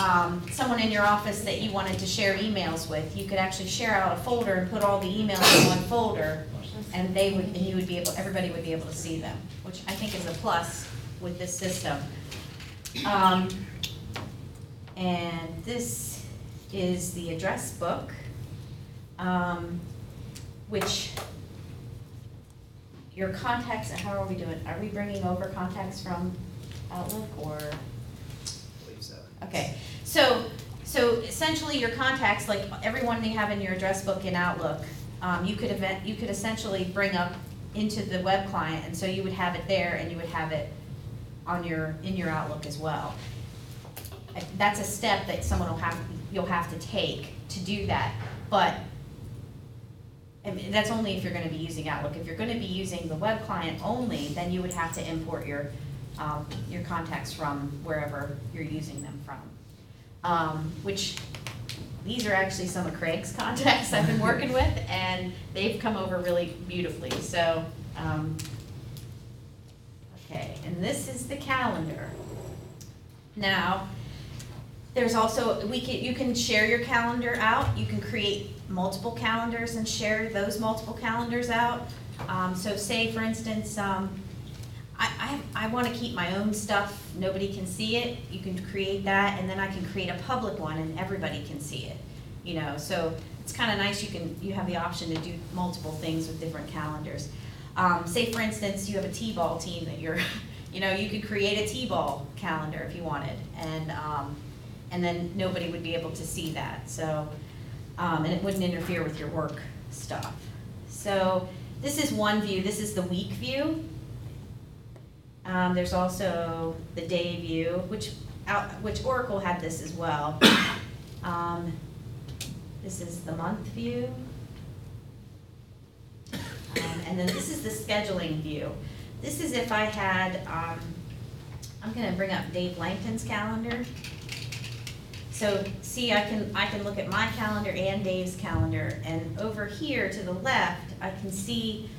um, someone in your office that you wanted to share emails with, you could actually share out a folder and put all the emails in one folder. And they would, and you would be able, everybody would be able to see them, which I think is a plus with this system. Um, and this is the address book, um, which your contacts, how are we doing? Are we bringing over contacts from Outlook or?
believe so.
Okay, so, so essentially your contacts, like everyone you have in your address book in Outlook, um, you could event, you could essentially bring up into the web client, and so you would have it there and you would have it on your, in your Outlook as well. Uh, That's a step that someone will have, you'll have to take to do that, but That's only if you're gonna be using Outlook. If you're gonna be using the web client only, then you would have to import your, um, your contacts from wherever you're using them from. Um, which, these are actually some of Craig's contacts I've been working with, and they've come over really beautifully, so, Um, Okay, and this is the calendar. Now, there's also, we can, you can share your calendar out, you can create multiple calendars and share those multiple calendars out. Um, so say, for instance, um, I, I, I wanna keep my own stuff, nobody can see it, you can create that, and then I can create a public one and everybody can see it. You know, so it's kinda nice, you can, you have the option to do multiple things with different calendars. Um, say for instance, you have a T-ball team that you're, you know, you could create a T-ball calendar if you wanted, and, um, and then nobody would be able to see that, so, um, and it wouldn't interfere with your work stuff. So, this is one view, this is the week view. Um, there's also the day view, which out, which Oracle had this as well. Um, this is the month view. Um, and then this is the scheduling view. This is if I had, um, I'm gonna bring up Dave Langton's calendar. So, see, I can, I can look at my calendar and Dave's calendar, and over here to the left, I can see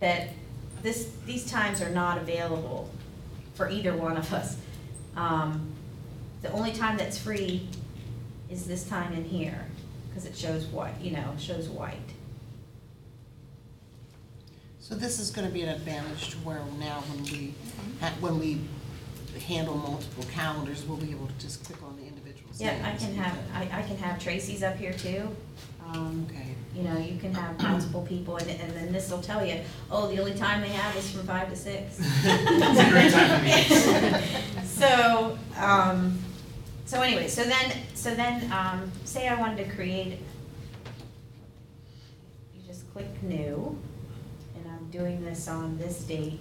that this, these times are not available for either one of us. Um, the only time that's free is this time in here, because it shows white, you know, shows white.
So this is gonna be an advantage to where now when we, when we handle multiple calendars, we'll be able to just click on the individual's
Yeah, I can have, I, I can have Tracy's up here too. Um,
Okay.
you know, you can have multiple people, and, and then this will tell you, oh, the only time they have is from five to six.
It's a great time.
So, um, so anyway, so then, so then, um, say I wanted to create, you just click new, and I'm doing this on this date.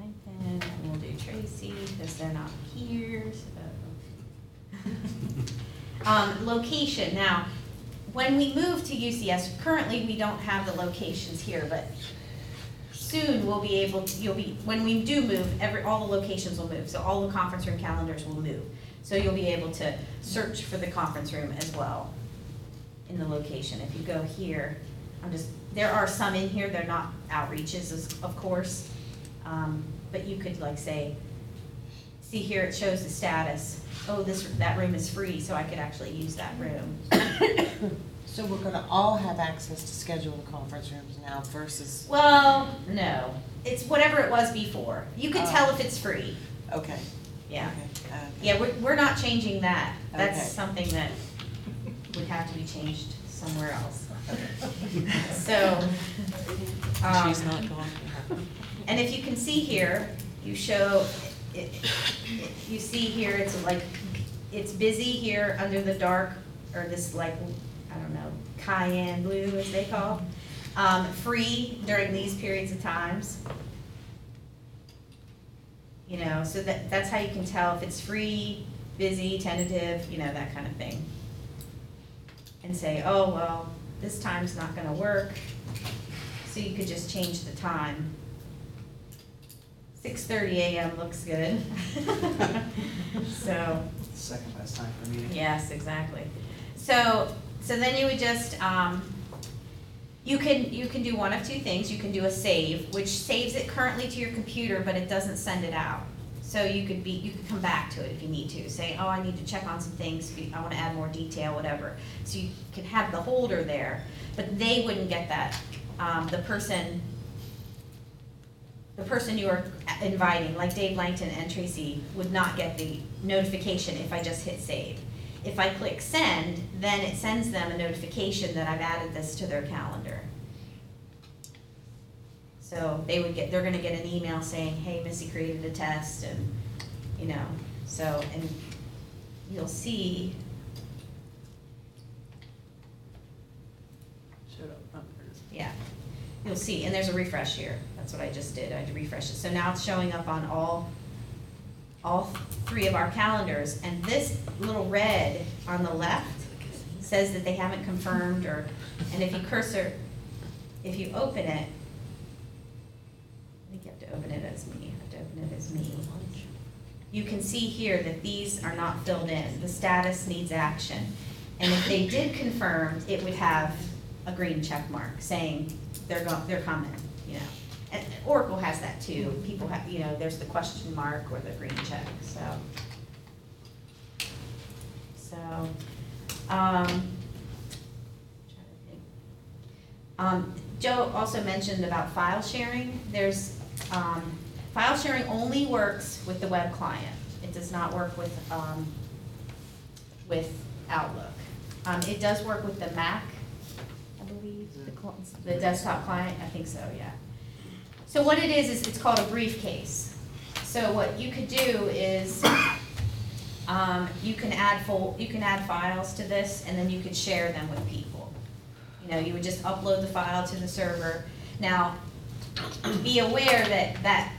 Langton, and we'll do Tracy, because they're not here, so. Um, location, now, when we move to UCS, currently we don't have the locations here, but soon we'll be able to, you'll be, when we do move, every, all the locations will move, so all the conference room calendars will move. So you'll be able to search for the conference room as well in the location. If you go here, I'm just, there are some in here, they're not outreaches, of course. Um, but you could like say, see here, it shows the status, oh, this, that room is free, so I could actually use that room.
So we're gonna all have access to scheduled conference rooms now versus,
Well, no, it's whatever it was before. You could tell if it's free,
okay.
yeah.
okay, okay.
Yeah, we're, we're not changing that. That's
Okay.
something that would have to be changed somewhere else. So, um,
She's not going.
And if you can see here, you show, it- it- you see here, it's like, it's busy here under the dark, or this like, I don't know, cayenne blue as they call. Um, free during these periods of times. You know, so that, that's how you can tell if it's free, busy, tentative, you know, that kind of thing. And say, oh, well, this time's not gonna work, so you could just change the time. Six thirty AM looks good. So,
Second best time for a meeting.
yes, exactly. So, so then you would just, um, you can, you can do one of two things. You can do a save, which saves it currently to your computer, but it doesn't send it out. So you could be, you could come back to it if you need to, say, oh, I need to check on some things, I wanna add more detail, whatever. So you can have the holder there, but they wouldn't get that. Um, the person, the person you are inviting, like Dave Langton and Tracy, would not get the notification if I just hit save. If I click send, then it sends them a notification that I've added this to their calendar. So they would get, they're gonna get an email saying, hey, Missy created a test and, you know, so, and you'll see,
Showed up, oh, there it is.
yeah, you'll see, and there's a refresh here, that's what I just did, I had to refresh it, so now it's showing up on all, all three of our calendars, and this little red on the left says that they haven't confirmed, or, and if you cursor, if you open it, I think you have to open it as me, you have to open it as me. You can see here that these are not filled in, the status needs action. And if they did confirm, it would have a green check mark saying they're go, they're coming. And Oracle has that too, people have, you know, there's the question mark or the green check, so. So, um. Um, Joe also mentioned about file sharing. There's, um, file sharing only works with the web client. It does not work with, um, with Outlook. Um, it does work with the Mac, I believe, the, the desktop client, I think so, yeah. So what it is, is it's called a briefcase. So what you could do is, um, you can add you can add files to this, and then you could share them with people. You know, you would just upload the file to the server. Now, be aware that that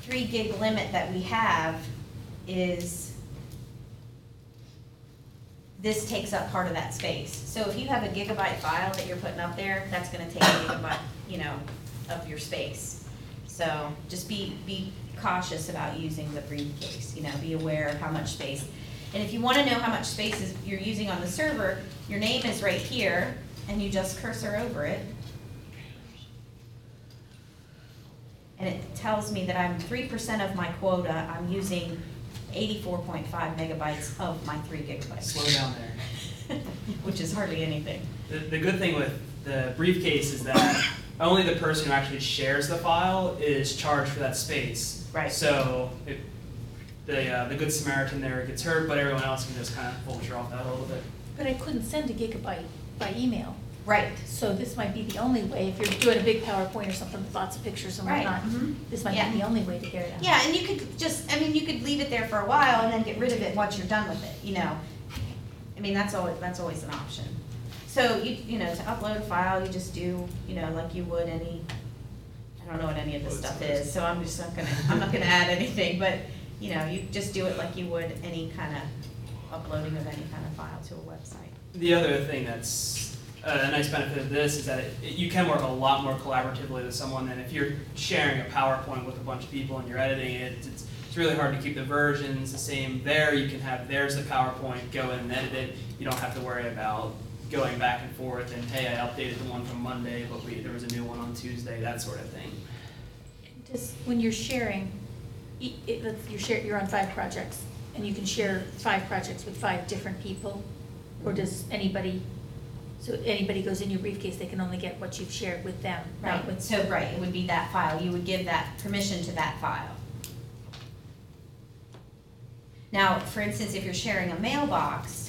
three gig limit that we have is, this takes up part of that space. So if you have a gigabyte file that you're putting up there, that's gonna take a gigabyte, you know, of your space. So just be, be cautious about using the briefcase, you know, be aware of how much space. And if you wanna know how much space is, you're using on the server, your name is right here, and you just cursor over it. And it tells me that I'm three percent of my quota, I'm using eighty-four point five megabytes of my three gigabytes.
Slow down there.
Which is hardly anything.
The, the good thing with the briefcase is that only the person who actually shares the file is charged for that space.
Right.
So it, the, uh, the good Samaritan there gets hurt, but everyone else can just kind of vulture off that a little bit.
But I couldn't send a gigabyte by email,
Right.
so this might be the only way, if you're doing a big PowerPoint or something with lots of pictures and
Right,
whatnot,
mhm.
this might
Yeah.
be the only way to get it out.
Yeah, and you could just, I mean, you could leave it there for a while and then get rid of it once you're done with it, you know? I mean, that's always, that's always an option. So you, you know, to upload a file, you just do, you know, like you would any, I don't know what any of this stuff is, so I'm just not gonna, I'm not gonna add anything, but, you know, you just do it like you would any kind of uploading of any kind of file to a website.
The other thing that's uh, a nice benefit of this is that it, it- you can work a lot more collaboratively with someone than if you're sharing a PowerPoint with a bunch of people and you're editing it. It's, it's really hard to keep the versions the same there. You can have, there's the PowerPoint, go in and edit it. You don't have to worry about going back and forth and, hey, I updated the one from Monday, but we, there was a new one on Tuesday, that sort of thing.
Just when you're sharing, e- it, let's- you're share, you're on five projects, and you can share five projects with five different people, or does anybody, so anybody goes in your briefcase, they can only get what you've shared with them, not
Right,
with.
so, right, it would be that file, you would give that permission to that file. Now, for instance, if you're sharing a mailbox,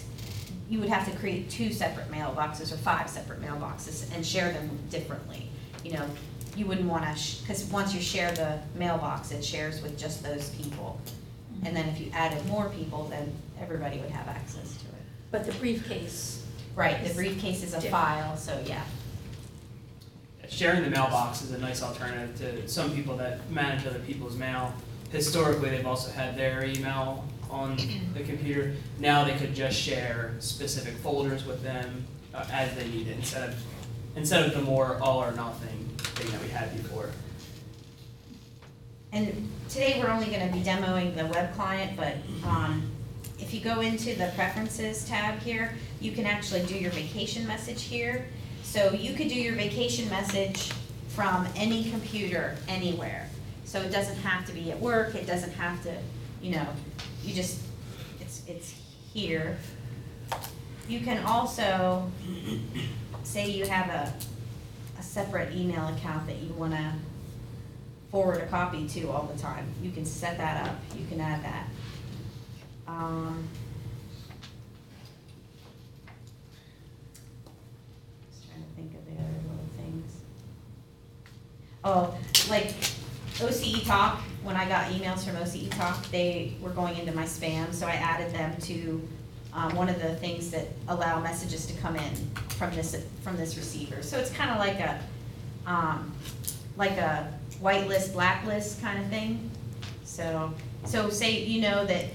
you would have to create two separate mailboxes or five separate mailboxes and share them differently. You know, you wouldn't wanna, because once you share the mailbox, it shares with just those people. And then if you added more people, then everybody would have access to it.
But the briefcase,
Right, the briefcase is a file, so yeah.
Sharing the mailbox is a nice alternative to some people that manage other people's mail. Historically, they've also had their email on the computer. Now they could just share specific folders with them uh, as they need it, instead of, instead of the more all or nothing thing that we had before.
And today, we're only gonna be demoing the web client, but, um, if you go into the preferences tab here, you can actually do your vacation message here. So you could do your vacation message from any computer, anywhere. So it doesn't have to be at work, it doesn't have to, you know, you just, it's, it's here. You can also, say you have a, a separate email account that you wanna forward a copy to all the time. You can set that up, you can add that. Um, Just trying to think of the other little things. Oh, like OCE Talk, when I got emails from OCE Talk, they were going into my spam, so I added them to um, one of the things that allow messages to come in from this, from this receiver. So it's kind of like a, um, like a whitelist, blacklist kind of thing. So, so say you know that,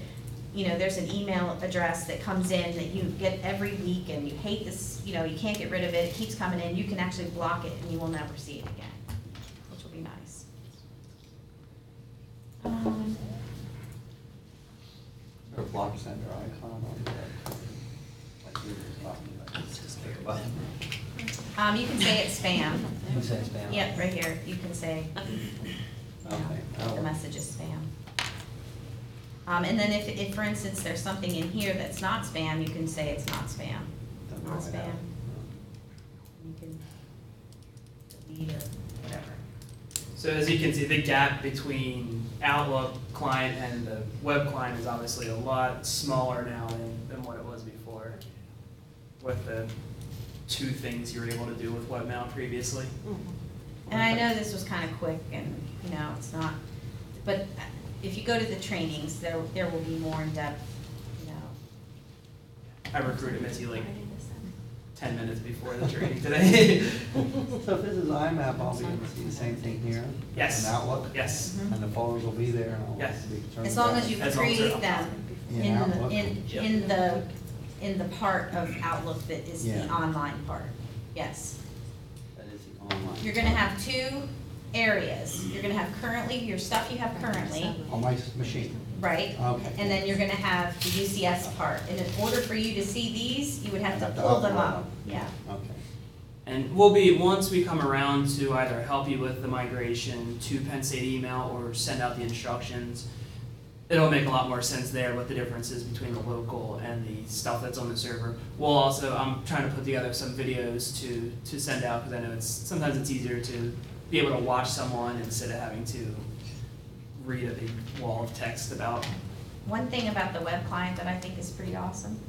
you know, there's an email address that comes in that you get every week and you hate this, you know, you can't get rid of it, it keeps coming in, you can actually block it and you will never see it again, which will be nice.
Or block center icon on the, like you were talking about.
Um, you can say it's spam.
Spam?
Yep, right here, you can say,
Okay,
the oh. message is spam. Um, and then if, if, for instance, there's something in here that's not spam, you can say it's not spam. Not spam. You can delete
so as you can see, the gap between Outlook client and the web client is obviously a lot smaller now than, than what it was before. With the two things you were able to do with webmail previously. Mm-hmm.
And I know this was kind of quick and, you know, it's not, but if you go to the trainings, there, there will be more in-depth, you know.
I recruited Missy like ten minutes before the training today.
So if this is IMAP, I'll be able to see the same thing here?
Yes.
In Outlook?
Yes.
And the folders will be there and I'll
Yes.
be
As long as you
it.
As long as they're
create them
In
in, the-
Outlook?
in,
Yep.
in the, in the part of Outlook that is the
Yeah.
online part, yes.
That is the online.
You're gonna have two areas. You're gonna have currently, your stuff you have currently,
On my s- machine.
Right?
Okay.
And then you're gonna have the UCS part. And in order for you to see these, you would have to pull them up, yeah.
Okay.
And we'll be, once we come around to either help you with the migration to Penn State email or send out the instructions, it'll make a lot more sense there what the difference is between the local and the stuff that's on the server. We'll also, I'm trying to put together some videos to, to send out, because I know it's, sometimes it's easier to be able to watch someone instead of having to read a big wall of text about
One thing about the web client that I think is pretty awesome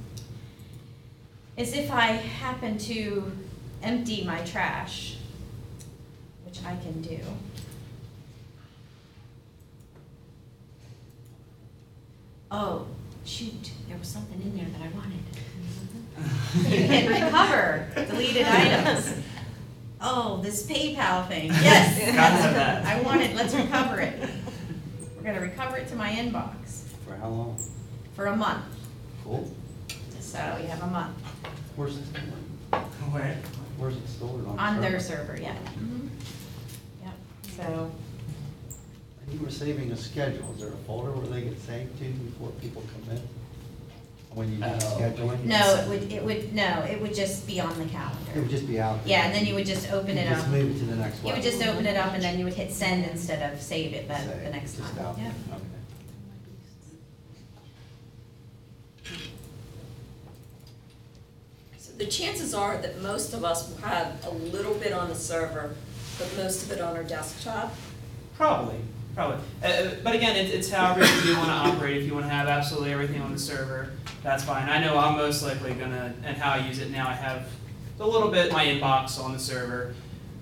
is if I happen to empty my trash, which I can do. Oh, shoot, there was something in there that I wanted. You can recover deleted items. Oh, this PayPal thing, yes.
Gotta have that.
I want it, let's recover it. We're gonna recover it to my inbox
For how long?
for a month,
Cool.
so you have a month
Where's it stored?
where
Where's it stored on?
on their
server?
server, yeah. Mm-hmm. Mm-hmm. Yep, so,
And you were saving a schedule. Is there a folder where they get saved to before people come in? When you do the
Oh.
scheduling?
no, it would, it would, no, it would just be on the calendar.
It would
calendar.
just be out there.
Yeah, and then you would just open it
You
up.
just move it to the next
You
one.
would just open it up and then you would hit send instead of save it the,
Save,
the next
just
time.
out there.
Yeah.
Okay.
So the chances are that most of us will have a little bit on the server, but most of it on our desktop.
Probably, probably. Uh, Uh, but again, it's, it's however you want to operate. If you want to have absolutely everything on the server, that's fine. I know I'm most likely gonna, and how I use it now, I have a little bit my inbox on the server.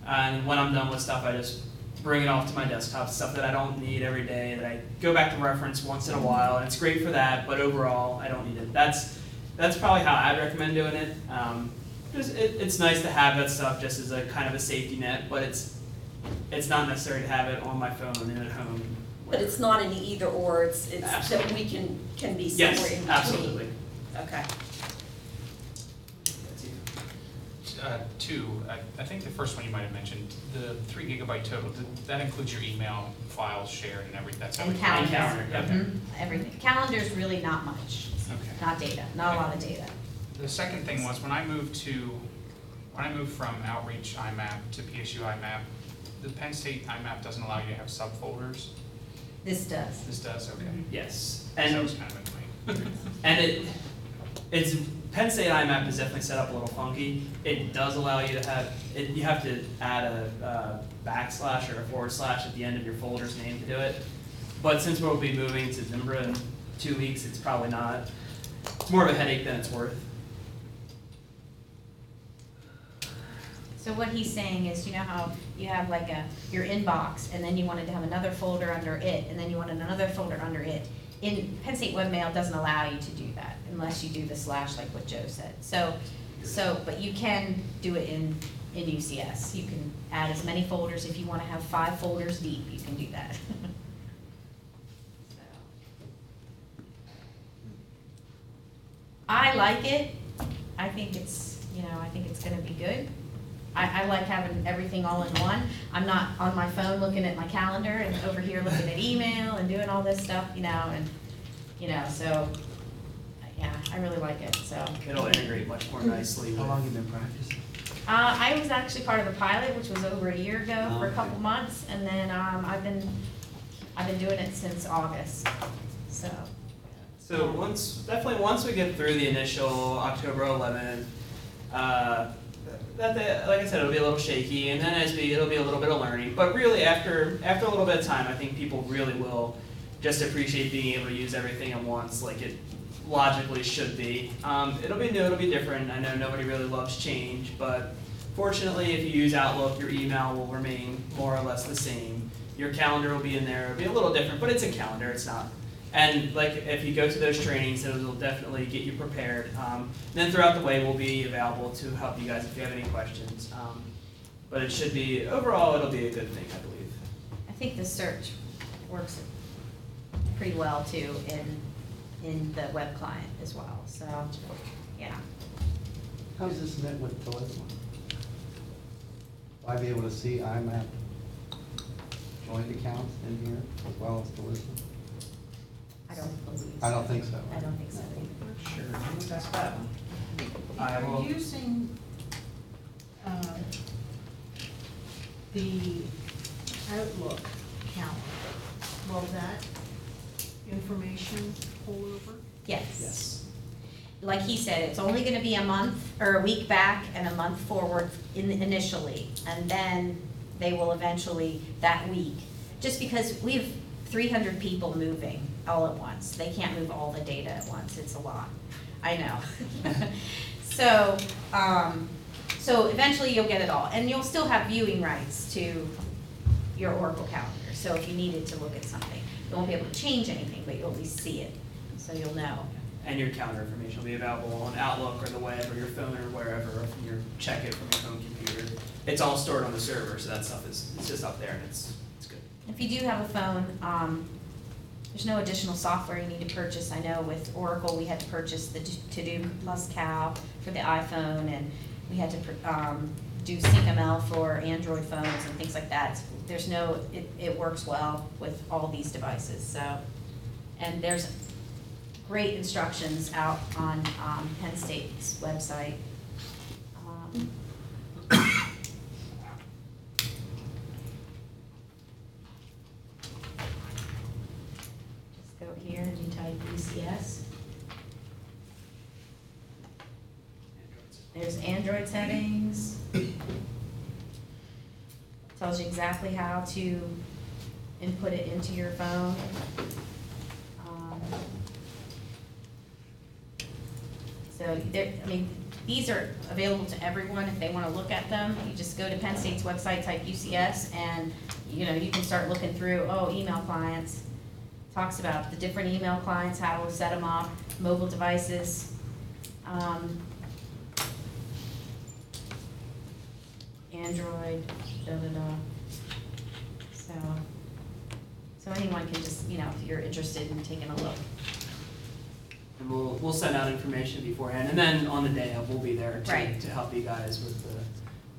And when I'm done with stuff, I just bring it off to my desktop, stuff that I don't need every day, that I go back to reference once in a while, and it's great for that, but overall, I don't need it. That's, that's probably how I'd recommend doing it. Um, just, it, it's nice to have that stuff just as a kind of a safety net, but it's, it's not necessary to have it on my phone and at home.
But it's not an either or, it's, it's that we can, can be somewhere in
Yes,
between.
absolutely.
Okay.
That's you.
Uh, Two, I I think the first one you might have mentioned, the three gigabyte total, th- that includes your email files shared and everything, that's
And
everything?
calendar.
calendar, yep.
Mhm, Everything. Calendar's really not much,
Okay.
not data, not a lot of data.
The second thing was, when I moved to, when I moved from Outreach IMAP to PSU IMAP, the Penn State IMAP doesn't allow you to have subfolders.
This does.
This does, okay.
Yes,
That
and,
was kind of annoying.
and it, it's, Penn State IMAP is definitely set up a little funky. It does allow you to have, it, you have to add a, uh backslash or a forward slash at the end of your folder's name to do it. But since we'll be moving to Zimbra in two weeks, it's probably not, it's more of a headache than it's worth.
So what he's saying is, you know how you have like a, your inbox, and then you wanted to have another folder under it, and then you wanted another folder under it. In Penn State Webmail doesn't allow you to do that unless you do the slash like what Joe said. So, so, but you can do it in, in UCS. You can add as many folders, if you wanna have five folders deep, you can do that. I like it. I think it's, you know, I think it's gonna be good. I, I like having everything all in one. I'm not on my phone looking at my calendar and over here looking at email and doing all this stuff, you know, and, you know, so yeah, I really like it, so.
It'll integrate much more nicely
How
with.
long you been practicing?
Uh, I was actually part of the pilot, which was over a year ago, for a
Okay.
couple months, and then, um, I've been, I've been doing it since August, so.
So once, definitely once we get through the initial October eleventh, uh, that, like I said, it'll be a little shaky, and then as we, it'll be a little bit of learning. But really, after, after a little bit of time, I think people really will just appreciate being able to use everything at once, like it logically should be. Um, it'll be new, it'll be different. I know nobody really loves change, but fortunately, if you use Outlook, your email will remain more or less the same. Your calendar will be in there. It'll be a little different, but it's a calendar. It's not and like if you go to those trainings, it will definitely get you prepared. Um, then throughout the way, we'll be available to help you guys if you have any questions. Um, but it should be overall, it'll be a good thing, I believe.
I think the search works pretty well too in, in the web client as well, so, yeah.
How's this knit with Telethon? Will I be able to see IMAP joint accounts in here as well as Telethon?
I don't believe.
I don't think so.
I don't think so either.
Sure, that's that one. I
If
will-
you're using, uh, the Outlook calendar, will that information pull over?
Yes.
Yes.
Like he said, it's only gonna be a month, or a week back and a month forward in, initially. And then they will eventually, that week, just because we have three hundred people moving all at once. They can't move all the data at once, it's a lot, I know. So, um, so eventually you'll get it all, and you'll still have viewing rights to your Oracle calendar. So if you needed to look at something, you won't be able to change anything, but you'll at least see it, so you'll know.
And your calendar information will be available on Outlook or the web or your phone or wherever, or from your, check it from your home computer. It's all stored on the server, so that stuff is, it's just up there and it's, it's good.
If you do have a phone, um, there's no additional software you need to purchase. I know with Oracle, we had to purchase the To-Do plus Cal for the iPhone, and we had to, um, do SyncML for Android phones and things like that. There's no, it, it works well with all these devices, so. And there's great instructions out on, um, Penn State's website. Um, Just go here and you UCS. There's Android settings. Tells you exactly how to input it into your phone. Um, So there, I mean, these are available to everyone if they wanna look at them. You just go to Penn State's website, type UCS, and, you know, you can start looking through, oh, email clients. Talks about the different email clients, how to set them up, mobile devices. Um, Android, da-da-da. So, so anyone can just, you know, if you're interested in taking a look.
And we'll, we'll send out information beforehand, and then on the day of, we'll be there to,
Right.
to help you guys with the,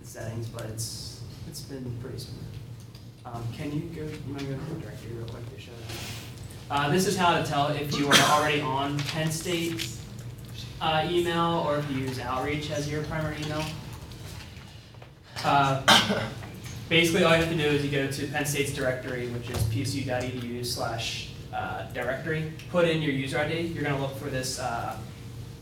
the settings, but it's, it's been pretty smooth. Um, can you go, you might go to the directory real quick to show that? Uh, this is how to tell if you are already on Penn State's, uh, email, or if you use Outreach as your primary email. Uh, Basically, all you have to do is you go to Penn State's directory, which is psu.edu slash uh, directory, put in your user ID, you're gonna look for this, uh,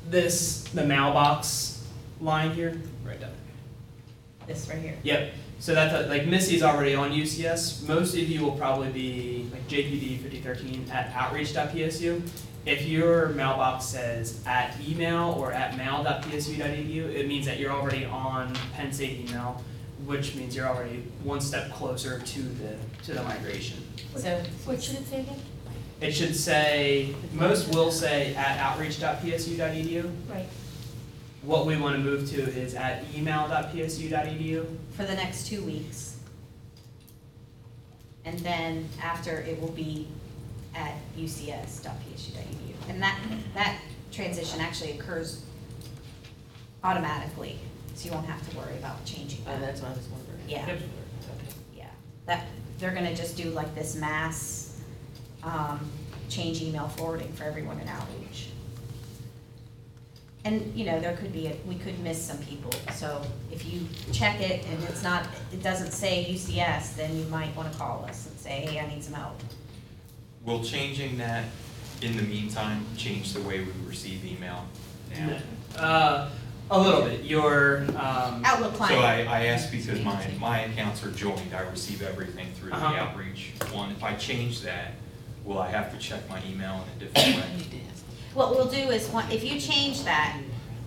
this, the mailbox line here, right down there.
This right here.
Yep, so that's, like Missy's already on UCS, most of you will probably be like JPD fifty thirteen at outreach.psu. If your mailbox says at email or at mail.psu.edu, it means that you're already on Penn State email, which means you're already one step closer to the, to the migration.
So,
What should it say again?
It should say, most will say at outreach.psu.edu.
Right.
What we want to move to is at email.psu.edu.
for the next two weeks. And then after, it will be at ucs.psu.edu. And that, that transition actually occurs automatically, so you won't have to worry about changing
Oh,
that.
that's what I was wondering.
Yeah.
Yep.
Yeah, that, they're gonna just do like this mass, um, change email forwarding for everyone in outreach. And, you know, there could be, a we could miss some people. So if you check it and it's not, it doesn't say UCS, then you might wanna call us and say, hey, I need some help.
Will changing that in the meantime change the way we receive email now?
Uh, a little bit, your, um,
Outlook client.
So I, I asked because my, my accounts are joined, I receive everything through the
Uh-huh.
outreach one. If I change that, will I have to check my email in a different way?
What we'll do is, one- if you change that,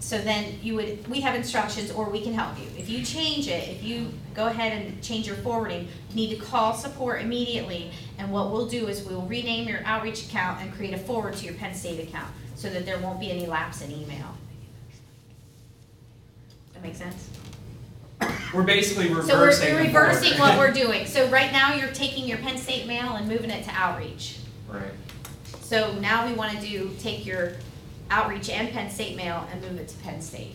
so then you would, we have instructions, or we can help you. If you change it, if you go ahead and change your forwarding, you need to call support immediately, and what we'll do is we'll rename your outreach account and create a forward to your Penn State account, so that there won't be any lapse in email. That make sense?
we're basically reversing
So we're,
the
we're reversing what we're doing. So right now, you're taking your Penn State mail and moving it to outreach.
Right.
So now we wanna do, take your outreach and Penn State mail and move it to Penn State.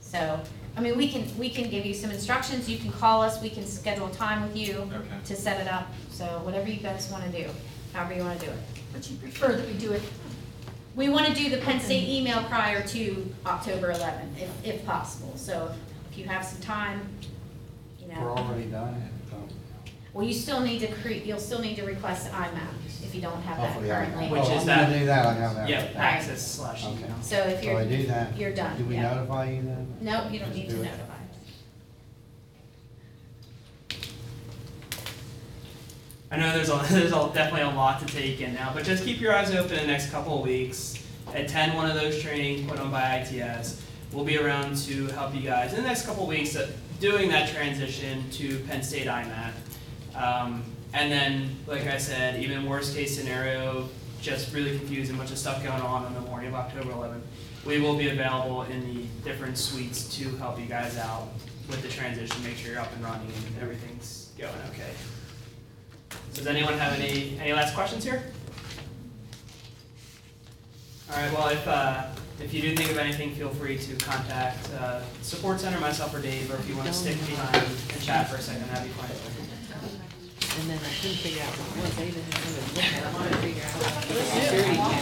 So, I mean, we can, we can give you some instructions, you can call us, we can schedule a time with you
Okay.
to set it up. So whatever you guys wanna do, however you wanna do it.
But you prefer that we do it,
We wanna do the Penn State email prior to October eleventh, if, if possible. So if you have some time, you know.
We're already done it, so.
Well, you still need to create, you'll still need to request an IMAP if you don't have that
Hopefully I-
currently.
Which
Oh,
is
I'm
that-
gonna do that, I have that.
Yep, access slash
Okay.
email.
So if
So
you're,
I do that.
you're done,
Do we
yeah.
notify you then?
No, you don't need to
do it.
notify.
I know there's a, there's a, definitely a lot to take in now, but just keep your eyes open the next couple of weeks. Attend one of those trainings put on by ITS. We'll be around to help you guys in the next couple of weeks uh, doing that transition to Penn State IMAP. Um, and then, like I said, even worst case scenario, just really confused and bunch of stuff going on on the morning of October 11th. We will be available in the different suites to help you guys out with the transition, make sure you're up and running and everything's going okay. Does anyone have any, any last questions here? All right, well, if, uh, if you do think of anything, feel free to contact, uh, Support Center, myself or Dave, or if you wanna stick behind and chat for a second, that'd be fine.
And then I couldn't figure out what they did, I was looking at, I wanted to figure out